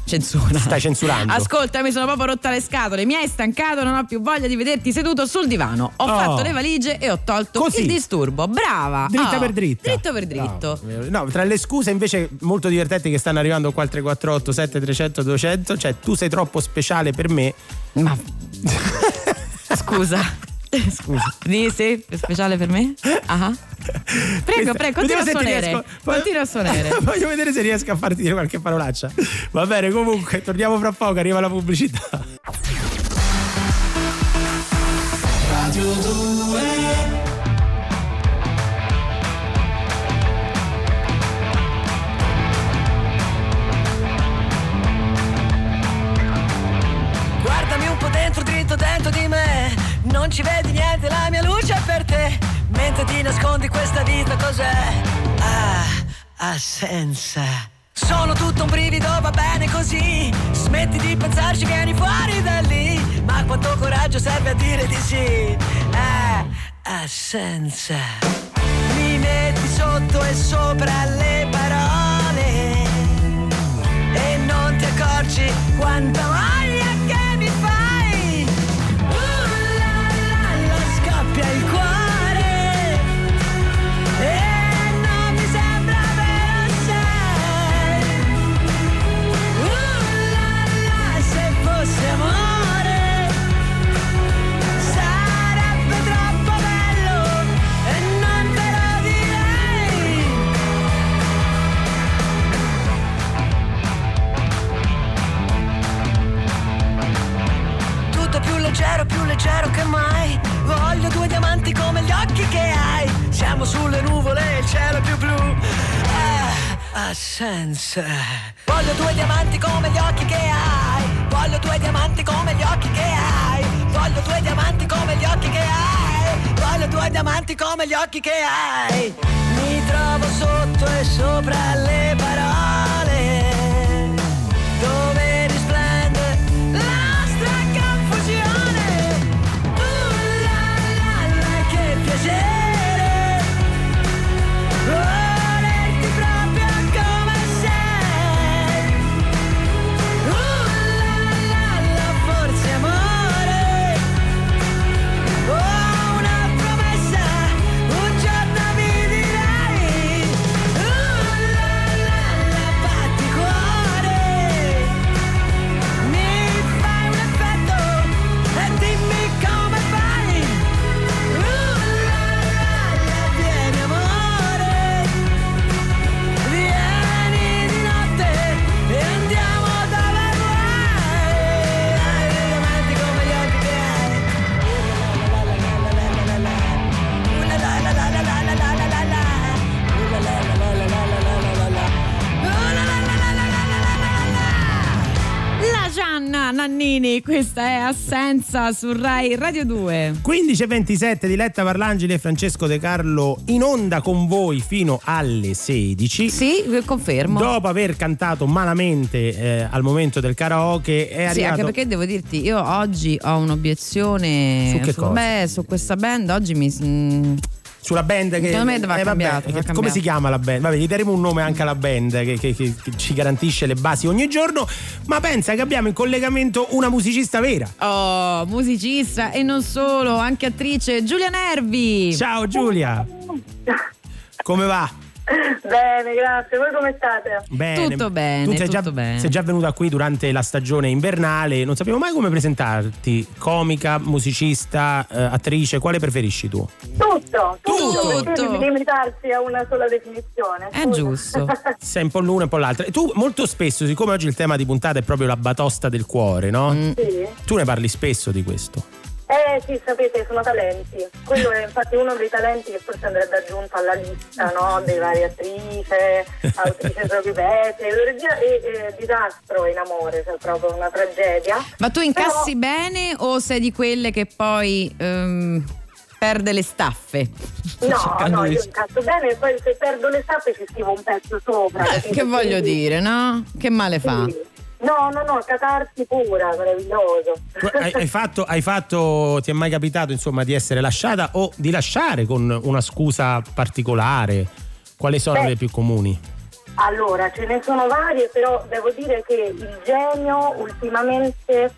censura. Stai censurando. Ascolta, mi sono proprio rotta le scatole, mi hai stancato, non ho più voglia di vederti seduto sul divano. Ho Oh. fatto le valigie e ho tolto Così. il disturbo. Brava. Dritta Oh, per dritta. Dritto per dritto. No, tra le scuse invece molto divertenti che stanno arrivando qua al 348 7300 200, cioè tu sei troppo speciale per me. Ma scusa. Scusa. Sì, sì, speciale per me? Ah. Prego, prego, continua a suonare. riesco- Continua a suonare. Voglio vedere se riesco a farti dire qualche parolaccia. Va bene, comunque, torniamo fra poco, arriva la pubblicità. Radio 2 Guardami un po' dentro, dritto dentro di me Non ci vedi niente, la mia luce è per te. Mentre ti nascondi questa vita cos'è? Ah, assenza Sono tutto un brivido, va bene così. Smetti di pensarci, vieni fuori da lì. Ma quanto coraggio serve a dire di sì? Ah, assenza Mi metti sotto e sopra le parole. E non ti accorgi quanta voglia più leggero, più leggero che mai. Voglio due diamanti come gli occhi che hai. Siamo sulle nuvole, il cielo è più blu. Ah, assenza. Voglio due diamanti come gli occhi che hai. Voglio due diamanti come gli occhi che hai. Voglio due diamanti come gli occhi che hai. Voglio due diamanti come gli occhi che hai. Mi trovo sotto e sopra le parole. Nannini, questa è Assenza su Rai Radio 2. 15 e 27 Diletta Parlangeli e Francesco De Carlo in onda con voi fino alle 16. Sì, confermo. Dopo aver cantato malamente eh, al momento del karaoke è Sì, arrivato anche perché devo dirti, io oggi ho un'obiezione Su che su, cosa? beh, su questa band. Oggi mi. mm, sulla band che Secondo me va eh, vabbè, cambiato, va che- come si chiama la band? Vabbè, gli daremo un nome anche alla band che, che- che- che ci garantisce le basi ogni giorno. Ma pensa che abbiamo in collegamento una musicista vera. Oh, musicista e non solo, anche attrice Giulia Nervi. Ciao Giulia. Come va? Bene, grazie. Voi come state? Bene. Tutto bene, Tu sei, già, tutto bene. sei già venuta qui durante la stagione invernale. Non sapevo mai come presentarti. Comica, musicista, eh, attrice, quale preferisci tu? Tutto, tutto, Tutto. devi limitarsi a una sola definizione. È scusa. giusto. Sei un po' l'una e un po' l'altra. E tu molto spesso, siccome oggi il tema di puntata è proprio la batosta del cuore, no? Mm. Sì. Tu ne parli spesso di questo. Eh sì, sapete, sono talenti. Quello è infatti uno dei talenti che forse andrebbe aggiunto alla lista, no? Dei vari attrice, autrice sopravvivente, regia e eh, disastro in amore, cioè proprio una tragedia. Ma tu incassi Però- bene o sei di quelle che poi ehm, perde le staffe? No, Cercando no, di- io incazzo bene e poi se perdo le tappe ci scrivo un pezzo sopra. Eh, che voglio dire, no? Che male fa? Sì. No, no, no, catarsi pura, meraviglioso. Hai, hai fatto, hai fatto- ti è mai capitato insomma di essere lasciata o di lasciare con una scusa particolare? Quali sono Beh. le più comuni? Allora, ce ne sono varie, però devo dire che il genio ultimamente,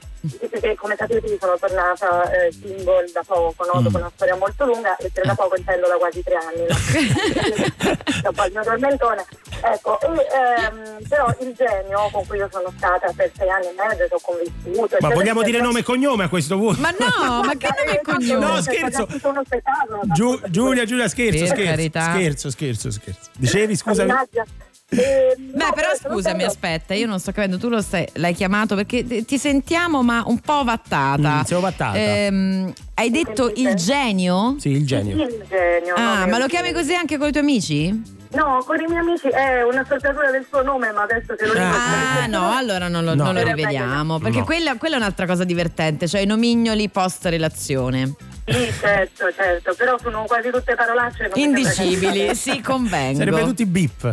perché come sapete io sono tornata eh, single da poco, no? dopo una storia molto lunga, e da poco intendo da quasi tre anni, no? dopo il mio tormentone. Ecco, e, ehm, però il genio con cui io sono stata per sei anni e mezzo, che ho convissuto. Ma vogliamo dire nome e cognome a questo punto? Ma no, ma che nome e cognome? No, scherzo. Uno spettacolo. Giu- Giulia, Giulia, scherzo, scherzo, scherzo, scherzo, scherzo. Dicevi, scusami? Mannaggia. Eh, Beh, no, però sono scusami, bello- aspetta, io non sto capendo, tu lo stai- l'hai chiamato perché ti- ti sentiamo ma un po' vattata. Mm, siamo vattata. Ehm, hai detto il genio? Sì, il genio. Il genio. Ah, no, ma lo chiami così anche con i tuoi amici? No, con i miei amici è una saltatura del suo nome, ma adesso te lo dico. Ah, no, allora non lo, No. non lo rivediamo. Perché No. quella, quella è un'altra cosa divertente, cioè i nomignoli post relazione. Sì, certo, certo, però sono quasi tutte parolacce. Indicibili, che- sì, convengo. Sarebbe tutti bip.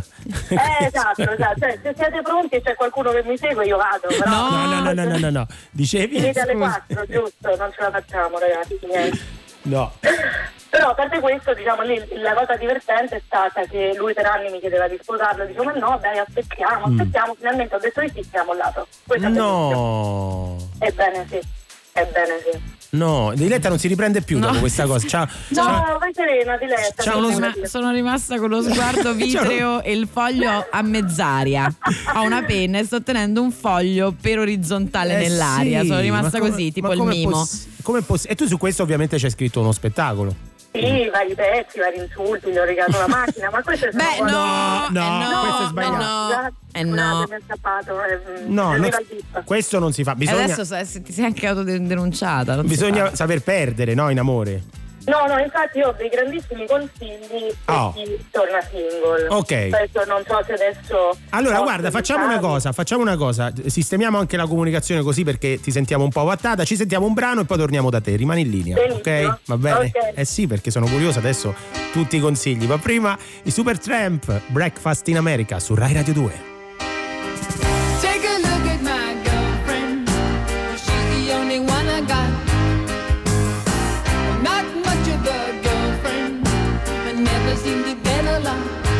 Eh, esatto, esatto. Cioè, se siete pronti e c'è qualcuno che mi segue, io vado. Però No, no, no, no, no, no, no. Dicevi? Finite alle Scusa. 4, giusto? Non ce la facciamo, ragazzi. niente. No. Però a parte questo, diciamo, lì la cosa divertente è stata che lui per anni mi chiedeva di sposarlo, dicevo ma no, dai, aspettiamo, Mm. aspettiamo, finalmente ho detto di sì, siamo bellissimo. No. Ebbene sì, ebbene sì. No, Diletta non si riprende più dopo questa cosa. Ciao. No, vai serena, Diletta. C'ha uno sono rimasta con lo sguardo vitreo e il foglio a mezz'aria. Ho una penna e sto tenendo un foglio per orizzontale Eh nell'aria. sì, sono rimasta ma come- così, tipo il mimo. poss- poss- e tu su questo ovviamente c'hai scritto uno spettacolo. Sì, vari pezzi, vari insulti, gli ho regalato la macchina, ma questo è Beh, no, No, eh no, no, questo è eh sbagliato. no, eh no. Scusate, mi è scappato. Eh, No, arriva non- questo non si fa. Bisogna, adesso se se ti sei anche autodenunciata. non si bisogna saper perdere, no? In amore. No, no, infatti io ho dei grandissimi consigli per Oh. chi torna single. Ok. Questo non so se adesso... Allora, guarda, facciamo una cosa, facciamo una cosa. Sistemiamo anche la comunicazione così perché ti sentiamo un po' vattata. Ci sentiamo un brano e poi torniamo da te. Rimani in linea, Benissimo. ok? Va bene? Ok. Eh sì, perché sono curiosa adesso tutti i consigli. Ma prima i Super Tramp, Breakfast in America su Rai Radio 2. in the Benelux.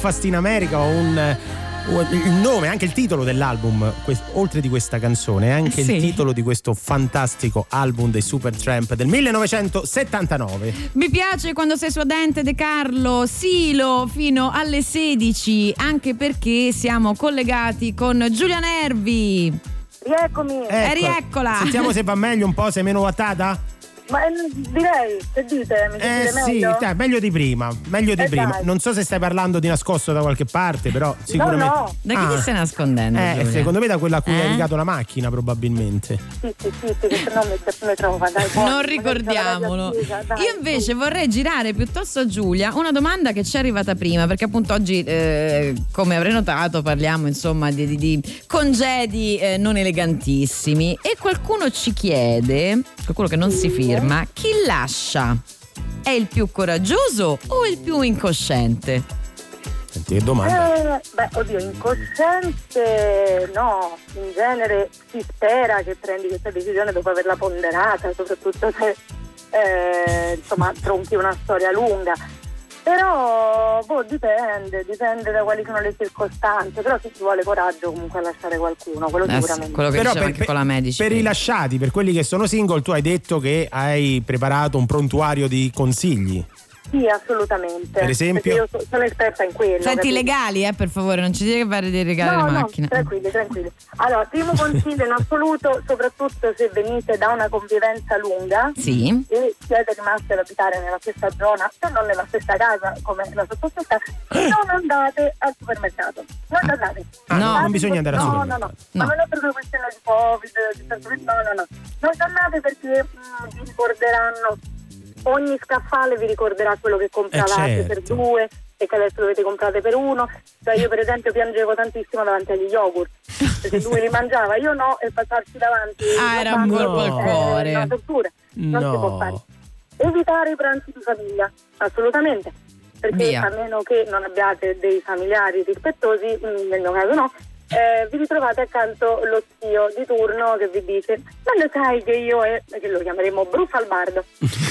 Ham, Breakfast in America, un, un- il nome, anche il titolo dell'album, oltre di questa canzone, è anche Sì. il titolo di questo fantastico album dei Super Tramp del 1979. Mi piace quando sei suadente De Carlo, Silo fino alle 16, anche perché siamo collegati con Giulia Nervi. Rieccomi. Eh, rieccola. Sentiamo se va meglio un po', sei meno wattata? Ma eh, direi, che dite? Mi Eh sentite sì, meglio? dai, meglio di prima, meglio di Eh, prima. dai. Non so se stai parlando di nascosto da qualche parte, però sicuramente. no. Da chi ti stai nascondendo, Eh, Giulia? secondo me da quella a cui hai Eh? legato la macchina, probabilmente. Sì, sì, sì, sì, che se no mi, trova, dai. poi, Non ricordiamolo. attiva, Io invece vorrei girare piuttosto a Giulia una domanda che ci è arrivata prima, perché appunto oggi, eh, come avrei notato, parliamo insomma di, di- di congedi eh, non elegantissimi e qualcuno ci chiede, qualcuno che non si firma, chi lascia? È il più coraggioso o il più incosciente? Senti che domanda. Eh, beh, oddio, incosciente no, in genere si spera che prendi questa decisione dopo averla ponderata, soprattutto se eh, insomma tronchi una storia lunga. Però boh, dipende, dipende da quali sono le circostanze, però sì, ci vuole coraggio comunque a lasciare qualcuno, quello Eh sì, sicuramente. quello che Però per, anche con la Medici. per i lasciati, per quelli che sono single, tu hai detto che hai preparato un prontuario di consigli. Sì, assolutamente. Per esempio? Perché io so- sono esperta in quello. Senti capito? legali, eh, per favore, non ci dire che fare dei regali No, alla no, macchina. tranquilli, tranquilli. Allora, primo consiglio in assoluto, soprattutto se venite da una convivenza lunga Sì. e siete rimasti ad abitare nella stessa zona, se non nella stessa casa come la sottoscritta, non andate al supermercato. Non andate. Ah, no, Andate non bisogna andare al no, supermercato. No, no, Ma non è per una questione di Covid, di distanziamento, no, no, no. Non andate perché mm, vi ricorderanno ogni scaffale vi ricorderà quello che compravate Eh, certo. per due e che adesso dovete comprare per uno. Cioè io per esempio piangevo tantissimo davanti agli yogurt, perché lui li mangiava, io no, e passarci davanti. Ah, era un colpo al è cuore. una tortura, non si può fare. No. Evitare i pranzi di famiglia, assolutamente. Perché Via. a meno che non abbiate dei familiari rispettosi, mm, nel mio caso no, eh, vi ritrovate accanto lo zio di turno che vi dice ma lo sai che io e che lo chiameremo Brufalbardo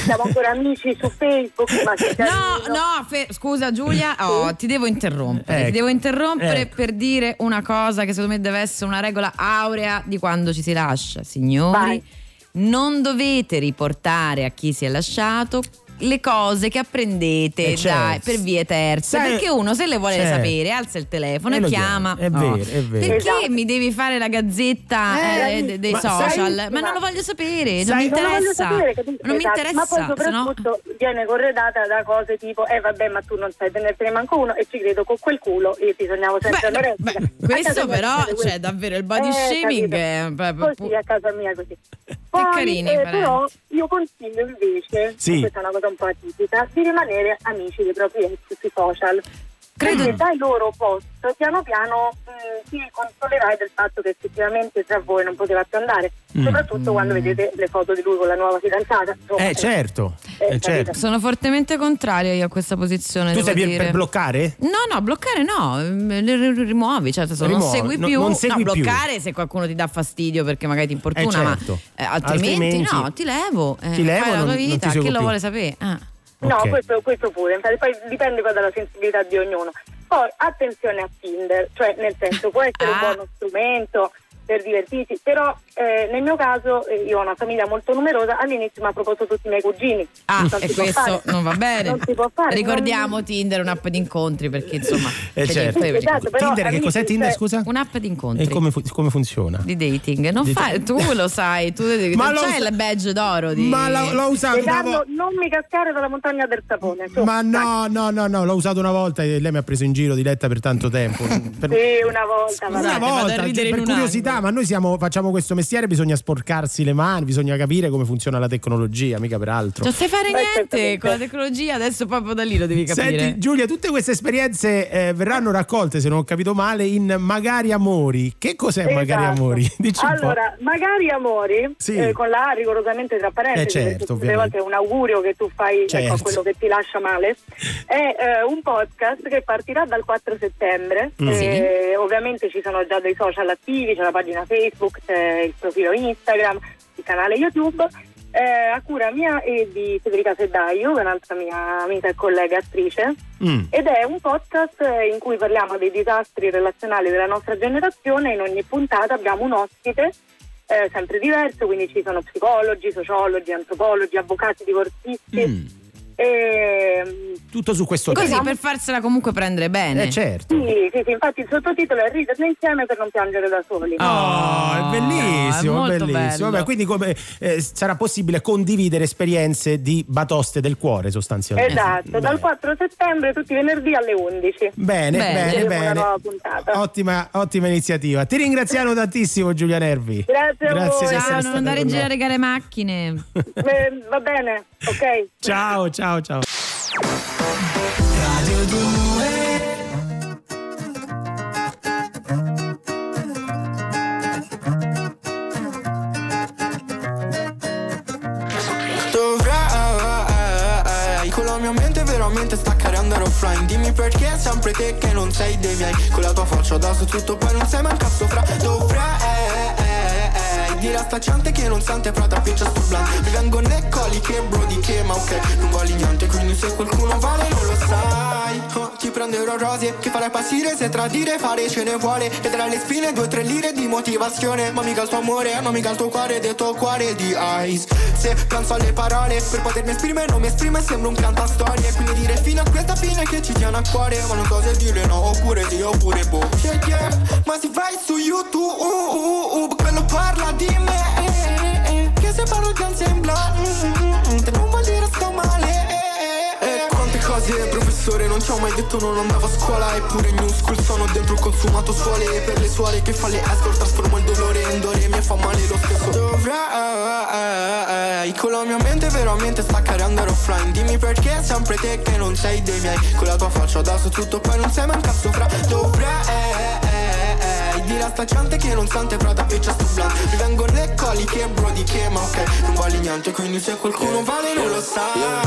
siamo ancora amici su Facebook ma che No, carino." no, fe- scusa Giulia, oh, ti devo interrompere. Ecco. Ti devo interrompere Ecco. per dire una cosa che secondo me deve essere una regola aurea di quando ci si lascia. Signori, Vai. non dovete riportare a chi si è lasciato le cose che apprendete Eh, certo. dai, per vie terze Sai- perché uno se le vuole certo. sapere alza il telefono E e, lo chiama. È vero, è vero. perché Esatto. mi devi fare la gazzetta Eh, eh, de- dei ma social sai- ma non lo voglio sapere non Sai- mi Non voglio interessa sapere, capito? non mi Esatto. interessa Ma poi se no- soprattutto viene corredata da cose tipo eh vabbè ma tu non sai tenertene manco uno e ci credo con quel culo io ti sognavo sempre Beh, anorestica. beh, A questo però, questo. cioè davvero il body Eh, shaming capito. è Così a casa mia così. Poi, carini, eh, parenti. però io consiglio invece, Sì. questa è una cosa atipica, di rimanere amici dei propri ex sui social. Credo- Perché dai loro post piano piano mh, ti consolerai del fatto che effettivamente tra voi non poteva più andare, Mm. soprattutto quando vedete le foto di lui con la nuova fidanzata. Insomma, Eh, certo. Eh, Eh, certo. Sono fortemente contraria io a questa posizione. Tu per, dire. per bloccare? No, no, bloccare no, le rimuovi, certo, se non segui no- più. non segui no, più. bloccare se qualcuno ti dà fastidio perché magari ti importuna, Eh, certo. ma eh, altrimenti, Altrimenti- no, ti levo, eh, Ti levo, fai la non- tua non vita, chi lo vuole sapere? Ah. No, Ok. questo, questo pure, infatti poi dipende poi dalla sensibilità di ognuno. Poi attenzione a Tinder, cioè nel senso può essere un Ah. buono strumento per divertirsi, però eh, nel mio caso eh, io ho una famiglia molto numerosa, all'inizio mi ha proposto tutti i miei cugini. Ah, Non e questo fare. non va bene. Non si può fare. Ricordiamo non- Tinder, un'app di incontri perché insomma. Eh, certo. niente, Esatto, però, Tinder, che cos'è Tinder, cioè, scusa? Un'app di incontri. E come, fu- come funziona? di dating, non Di- fai, tu lo sai, tu Ma non lo c'è il badge d'oro di Ma l'ho, l'ho usato una volta. non mi cascare dalla montagna del sapone. su. Ma no, no, no, no, l'ho usato una volta e lei mi ha preso in giro diretta per tanto tempo. Per- Sì, una volta. Una vabbè. vado a volta, ridere per in ma noi siamo- facciamo questo mestiere, bisogna sporcarsi le mani, bisogna capire come funziona la tecnologia, mica per altro. Non sai fare Beh, niente con la tecnologia, adesso proprio da lì lo devi capire. Senti Giulia, tutte queste esperienze eh, verranno raccolte, se non ho capito male, in Magari Amori. Che cos'è Magari Esatto. Amori? Dici un po'. allora, magari amori, Sì. eh, con la A rigorosamente tra parentesi, Eh, certo, tutte le volte è un augurio che tu fai ecco, Certo. a quello che ti lascia male, è eh, un podcast che partirà dal 4 settembre. Mm. Eh, Ovviamente ci sono già dei social attivi, c'è la pagina Facebook, c'è il profilo Instagram, il canale YouTube. eh, a cura mia e di Federica Seddaio, un'altra mia amica e collega attrice, Mm. ed è un podcast eh, in cui parliamo dei disastri relazionali della nostra generazione. In ogni puntata abbiamo un ospite eh, sempre diverso, quindi ci sono psicologi, sociologi, antropologi, avvocati, divorzisti. Mm. E, mm, Tutto su questo Così tema. per farsela comunque prendere bene. Eh certo. Sì, sì, sì, infatti il sottotitolo è Riderne insieme per non piangere da soli. Oh, è bellissimo, è bellissimo. bello. Vabbè, quindi come, eh, sarà possibile condividere esperienze di batoste del cuore sostanzialmente. Esatto, dal 4 settembre tutti i venerdì alle 11. Bene, bene, bene. Una nuova puntata. Ottima, ottima iniziativa. Ti ringraziamo tantissimo Giulia Nervi. Grazie a Grazie voi. di essere Ciao, non andare in giro a regare macchine. Eh, va bene, ok. Ciao, ciao, ciao. Radio 2 Dovrai Con la mia mente veramente staccare e andare offline. Dimmi perché sempre te che non sei dei miei. Con la tua faccia da su tutto poi non sei mai un cazzo fra Dovrai Dire a sta gente che non sente frata piccia sto blunt Mi vengono né coli che brody che ma ok. Non vali niente quindi se qualcuno vale non lo sai. Oh, Ti prenderò rose che farai passire se tradire fare ce ne vuole. E tra le spine due o tre lire di motivazione. Ma mica il tuo amore, ma mica il tuo cuore del tuo cuore di ice. Se penso alle parole per potermi esprimere non mi esprime sembra un cantastorie. Quindi dire fino a questa fine che ci tiene a cuore. Ma non so se dire no oppure sì oppure boh. Yeah, yeah. Ma se vai su YouTube uh, uh, quello parla di me eh, eh, Che se parlo di anziembla mm, mm, mm, Te non vuol professore non ci ho mai detto non andavo a scuola Eppure new school sono dentro il consumato suole E per le suore che fa le escort trasformo il dolore in dore Mi fa male lo stesso. Dovrai Con la mia mente veramente staccare e andare offline Dimmi perché è sempre te che non sei dei miei Con la tua faccia da su tutto poi non sei mai un cazzo fra. Dovrai Dire a sta gente che non sente prata piccia sto blunt Mi vengono le coli che brody che ma ok Non vali niente quindi se qualcuno vale non lo sai.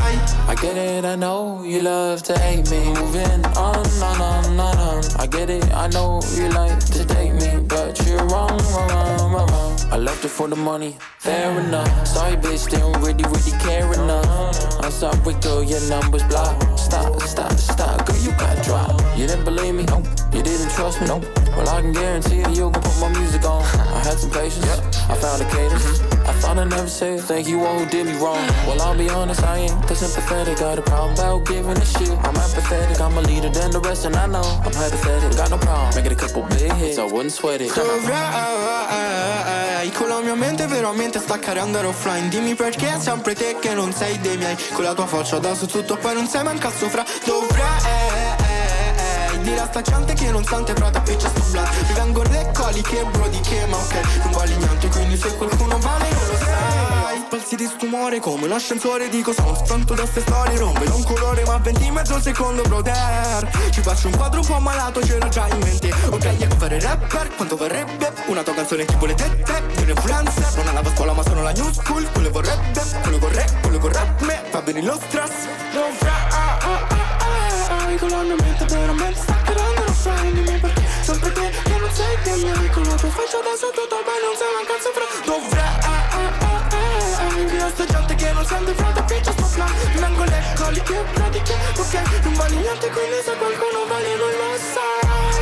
I get it, I know you love to hate me. Moving on, on, on, on, on. I get it, I know you like to date me, but you're wrong, wrong, wrong, wrong. I left it for the money, fair enough. Sorry, bitch, don't really, really care enough. I'm sorry, girl, your number's blocked. Stop, stop, stop, girl, you got dropped. You didn't believe me, nope. You didn't trust me, nope. Well, I can guarantee you, you can put my music on. I had some patience, I found a cadence. I thought I'd never say thank you all who did me wrong. Well, I'll be honest, I ain't that sympathetic. Got a problem about giving a shit. I'm apathetic, I'm a leader than the rest, and I know I'm pathetic. Got no problem, make it a couple big hits, I wouldn't sweat it. Dovrai Con la mia mente veramente staccare andare offline Dimmi perché sempre te che non sei dei miei Con la tua faccia da su tutto poi non sei cazzo fra Dovrai Dire a sta gente che non sente prata piccia sto blunt Mi vengono le coli che brody che ma ok Non vali niente quindi se qualcuno vale non lo sai. Spalzi di stumore come un ascensore Dico sono sfronto da ste storie Non vedo un colore ma 20 mezzo secondo brother Ci faccio un quadro un po' malato ce l'ho già in mente. Ok ecco fare rapper quanto vorrebbe Una tua canzone tipo le tette di un influencer Non andavo a scuola ma sono la new school Quello vorrebbe, quello vorrei, quello vorrebbe Va bene lo stress. Dovrai Con la mia mente veramente sta creando offline Dimmi perché sempre te che non sei dei miei Con la tua faccia da sotto dove non sei un cazzo fra Dovrai Io sto gente che non sente frate piccia sto Mi vengo le coli che pratiche Ok non vali niente quindi se qualcuno vale non lo sai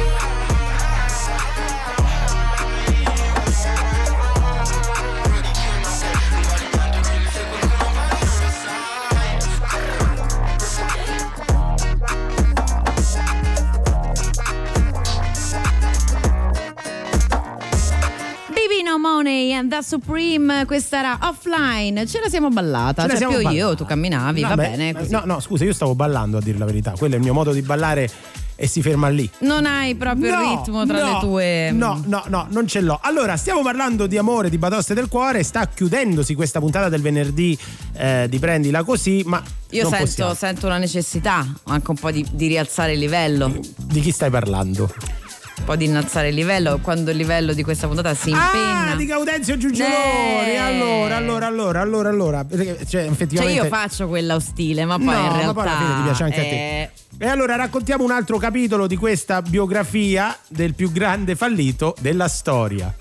Baby No Money and the Supreme, questa era offline, ce la siamo ballata, Ce cioè siamo più io, ballata. tu camminavi, va Vabbè, bene così. No, no, scusa, io stavo ballando a dire la verità. Quello è il mio modo di ballare e si ferma lì. Non hai proprio il No, ritmo tra no, le tue... No, no, no, non ce l'ho. Allora, stiamo parlando di amore, di batoste del cuore. Sta chiudendosi questa puntata del venerdì eh, di Prendila Così, ma Io sento, sento una necessità anche un po' di, di rialzare il livello. Di chi stai parlando? Un po' di innalzare il livello quando il livello di questa puntata si impenna. Ah, di Gaudenzio Giugioloni. Eh. Allora, allora, allora, allora, allora. Cioè, Cioè effettivamente. io faccio quella ostile, ma poi no, in realtà... ma poi alla fine ti piace anche a eh, te. E allora raccontiamo un altro capitolo di questa biografia del più grande fallito della storia.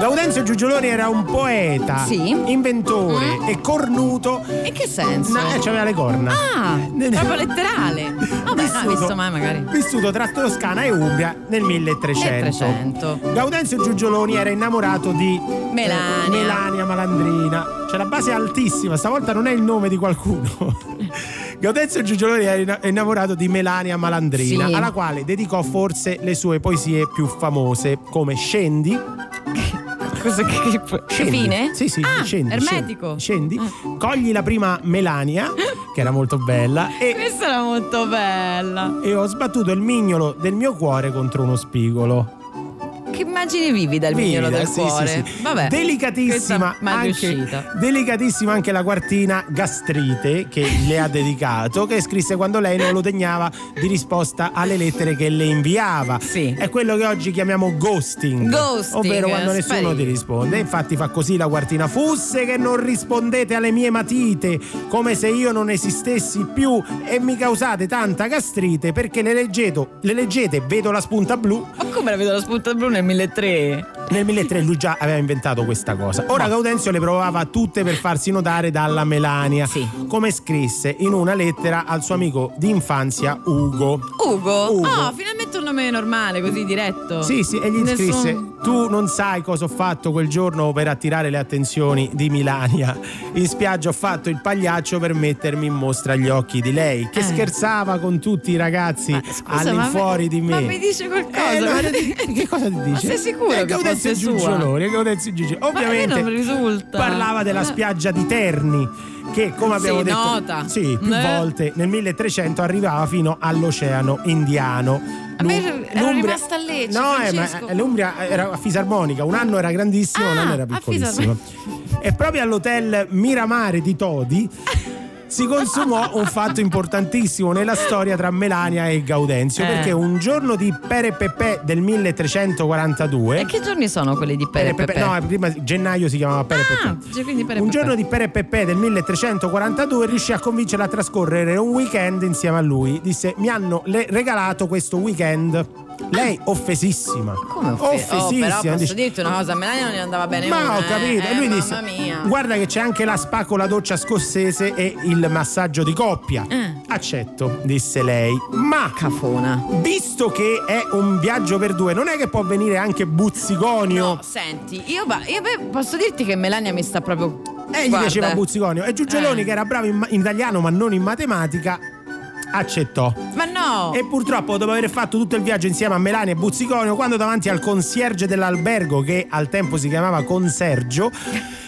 Gaudenzio Giugioloni era un poeta, inventore e cornuto. In che senso? No, eh, c'aveva le corna. Ah, proprio letterale. Vabbè, no, visto mai magari. Vissuto tra Toscana e Umbria nel 1300. 1300. Gaudenzio Giugioloni era innamorato di Melania. eh, Melania Malandrina. Cioè la base altissima, stavolta non è il nome di qualcuno. Gaudenzio Giugioloni era innamorato di Melania Malandrina, Sì. alla quale dedicò forse le sue poesie più famose, come Scendi. Cosa che, che Scendi. fine? Sì, sì, Ah, scendi. ermetico. Scendi. Cogli la prima Melania, che era molto bella, e, Questa era molto bella. e ho sbattuto il mignolo del mio cuore contro uno spigolo. Che immagini vivi dal mignolo Vivida, del sì, cuore? sì, sì. Vabbè. Delicatissima anche, delicatissima anche la quartina Gastrite che le ha dedicato, che scrisse quando lei non lo degnava di risposta alle lettere che le inviava. È quello che oggi chiamiamo ghosting. Ghosting, Ovvero quando nessuno spari. ti risponde. Infatti fa così la quartina. Fusse che non rispondete alle mie matite, come se io non esistessi più e mi causate tanta gastrite perché le leggete, le leggete vedo la spunta blu Ma come la vedo la spunta blu nel 1300? nel 1003 lui già aveva inventato questa cosa. Ora Gaudenzio le provava tutte per farsi notare dalla Melania, come scrisse in una lettera al suo amico d'infanzia Ugo. Ugo? Ugo. Oh, finalmente un nome normale, così diretto. Sì, sì, e gli Nessun- scrisse: Tu non sai cosa ho fatto quel giorno per attirare le attenzioni di Milania. In spiaggia ho fatto il pagliaccio per mettermi in mostra agli occhi di lei, che Eh. scherzava con tutti i ragazzi Scusa, ma all'infuori me- di me. Ma mi dice qualcosa? Eh, no, che cosa ti dice? Ma sei sicuro Eh, che Gaudenzio fosse sua? Giugioloni, eh, Gaudenzio Giugioloni. Ma a me Ovviamente parlava della Ah. spiaggia di Terni che come abbiamo Sì, detto nota. sì, più Eh. volte nel 1300 arrivava fino all'Oceano Indiano. A me l'Umbria- rimasta a Lecce, No, eh, ma l'Umbria era a fisarmonica, un anno era grandissimo, un anno era a piccolissimo. E proprio all'hotel Miramare di Todi si consumò un fatto importantissimo nella storia tra Melania e Gaudenzio, Eh. perché un giorno di Pere Pepe del 1342 E che giorni sono quelli di Pere Pere Pepe? No, prima gennaio si chiamava Pere Ah, Pepe. cioè, Pere Un Pepe. giorno di Pere Pepe del 1342 riuscì a convincerla a trascorrere un weekend insieme a lui. Disse: Mi hanno le- regalato questo weekend. Lei offesissima. Come offe- Oh, Offesissima. però posso dirti una cosa, a Melania non gli andava bene ma una, ho capito. Eh, lui disse: mia. Guarda che c'è anche la spa con la doccia scozzese e il massaggio di coppia. Eh. Accetto, disse lei. Ma Cafona. visto che è un viaggio per due, non è che può venire anche Buzziconio? No, senti, io, va- io posso dirti che Melania mi sta proprio. E gli Guarda. piaceva Buzziconio. E Giugioloni, Eh. che era bravo in, in italiano ma non in matematica, accettò. Ma no! E purtroppo, dopo aver fatto tutto il viaggio insieme a Melania e Buzziconio, quando davanti al concierge dell'albergo, che al tempo si chiamava Consergio,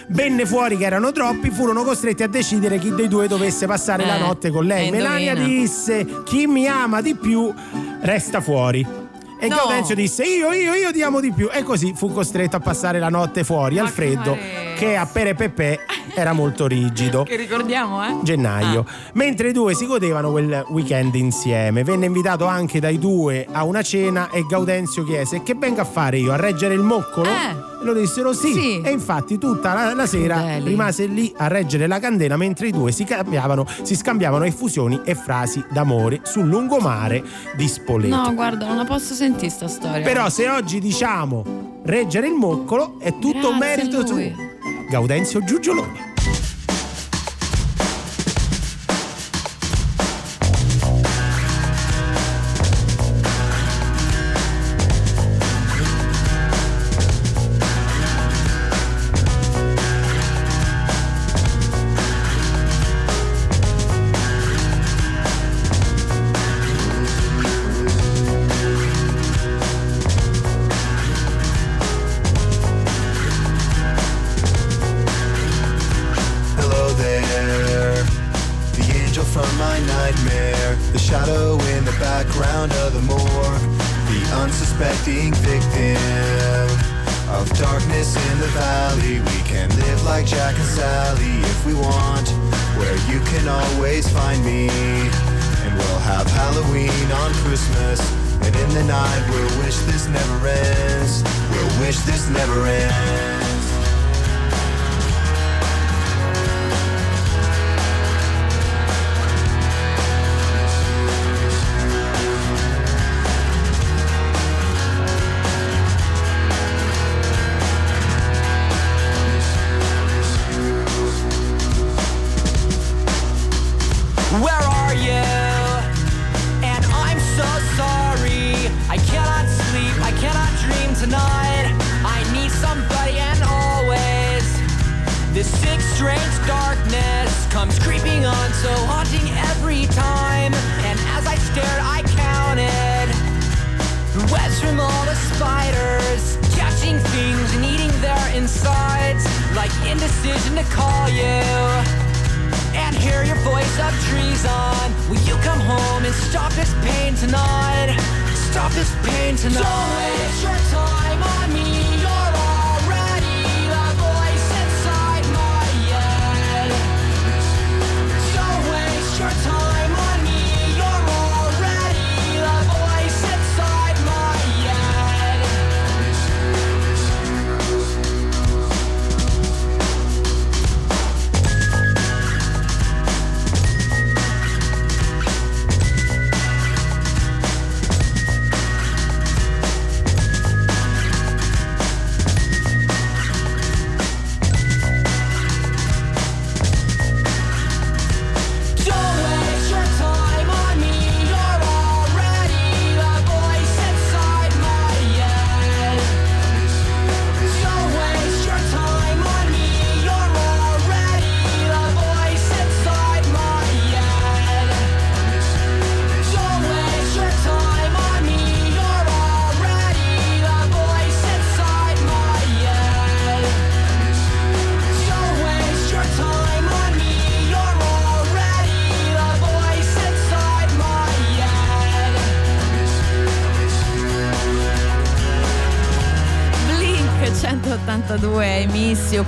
venne fuori che erano troppi, furono costretti a decidere chi dei due dovesse passare la Eh, notte con lei. e Melania disse: Chi mi ama di più resta fuori. E No. Gaudenzio disse: Io, io, io ti amo di più. E così fu costretto a passare la notte fuori al freddo, che a Pere Pepe era molto rigido Che ricordiamo, eh? gennaio. Mentre i due si godevano quel weekend insieme. Venne invitato anche dai due a una cena e Gaudenzio chiese: Che venga a fare io? A reggere il moccolo? Eh. Loro dissero sì. Sì. E infatti tutta la, la sera Crudeli. rimase lì a reggere la candela mentre i due si, cambiavano, si scambiavano effusioni e frasi d'amore sul lungomare di Spoleto. No, guarda, non la posso sentire sta storia. Però se oggi diciamo reggere il moccolo è tutto Grazie merito suo. Gaudenzio Giugioloni. Sally if we want, where you can always find me. And we'll have Halloween on Christmas, and in the night we'll wish this never ends. We'll wish this never ends. tonight. I need somebody and always. This sick, strange darkness comes creeping on, so haunting every time. And as I stared, I counted the webs from all the spiders, catching things and eating their insides, like indecision to call you and hear your voice of treason. Will you come home and stop this pain tonight? Stop this pain tonight. Don't waste your time on me.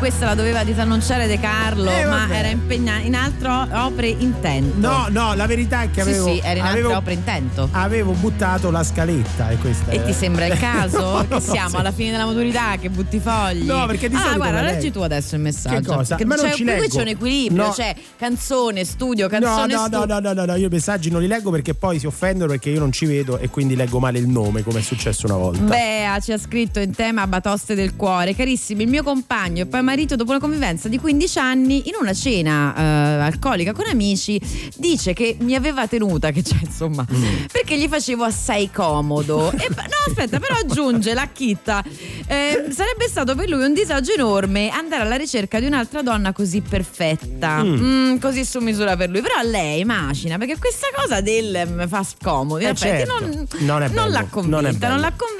Questa la doveva disannunciare De Carlo, Eh, ma era impegnato in altre opere intento. No, no, la verità è che Sì, avevo. sì, era in altre opere intento. Avevo buttato la scaletta e questa E è- ti sembra il caso? No, che siamo sì. alla fine della maturità che butti fogli? No, perché di ah, guarda, leggi tu adesso il messaggio. Che cosa? Perché Ma non c'è- ci leggo. c'è un equilibrio, No. c'è canzone, studio, canzone, no, no, no, no, no, no, io i messaggi non li leggo perché poi si offendono perché io non ci vedo e quindi leggo male il nome, come è successo una volta. Bea ci ha scritto in tema batoste del cuore. Carissimi, il mio compagno e poi marito, dopo una convivenza di 15 anni, in una cena eh, alcolica con amici, dice che mi aveva tenuta, che c'è insomma, Mm. perché gli facevo assai comodo. E, no, aspetta, però aggiunge la chitta. eh, sarebbe stato per lui un disagio enorme andare alla ricerca di un'altra donna così perfetta, Mm. Mm, così su misura per lui. Però lei macina perché questa cosa del mm, fa scomodo. Eh, certo. non, Non l'ha non è convinta, non l'ha convinta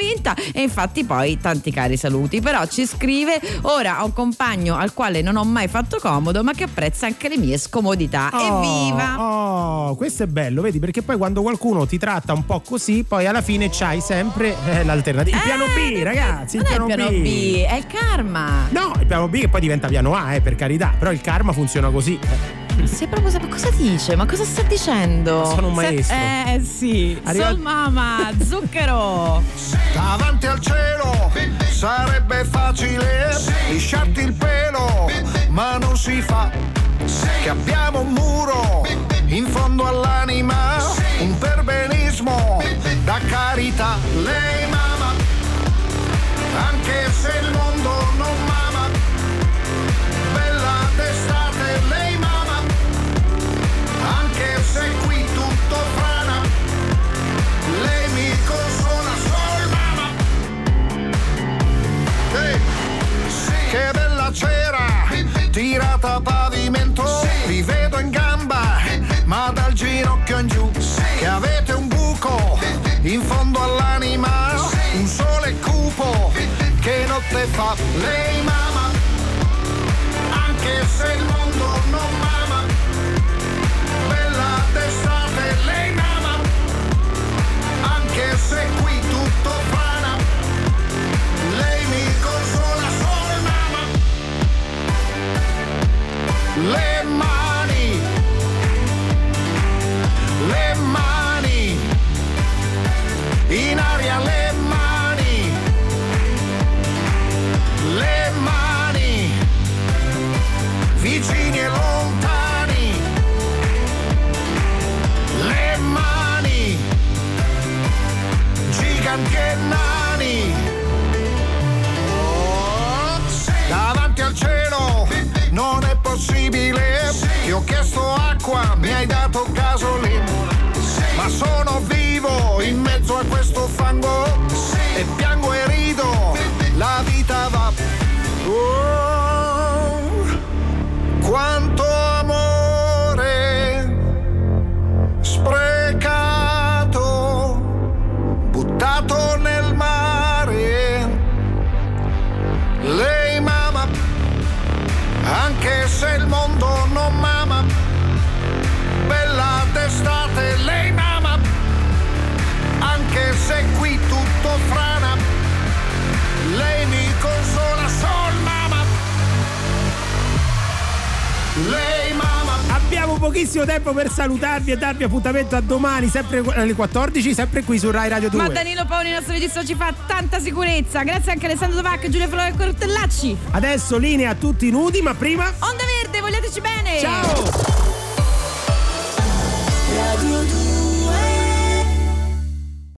e infatti poi tanti cari saluti. Però ci scrive: Ora ho un compagno al quale non ho mai fatto comodo, ma che apprezza anche le mie scomodità. Evviva! Oh, questo è bello, vedi? Perché poi quando qualcuno ti tratta un po' così, poi alla fine c'hai sempre eh, l'alternativa. Il piano B, ragazzi, il piano, piano B, è il karma. No, il piano B che poi diventa piano A, eh, per carità, però il karma funziona così. Eh. Sei proprio sa- cosa dice? Ma cosa sta dicendo? Sono un Se- maestro. eh sì. Arriva- Sol mama, zucchero. Davanti al cielo sarebbe facile lisciarti il pelo, ma non si fa. Che abbiamo un muro in fondo all'anima, un perbenismo da carità. Lei mama, anche se il mondo non mama. stop pochissimo tempo per salutarvi e darvi appuntamento a domani, sempre alle 14, sempre qui su Rai Radio 2. Ma Danilo Paoli, il nostro regista, ci fa tanta sicurezza. Grazie anche a Alessandro Dovacca, Giulia Flora e Cortellacci. Adesso linea a tutti nudi, ma prima Onda Verde, vogliateci bene. Ciao!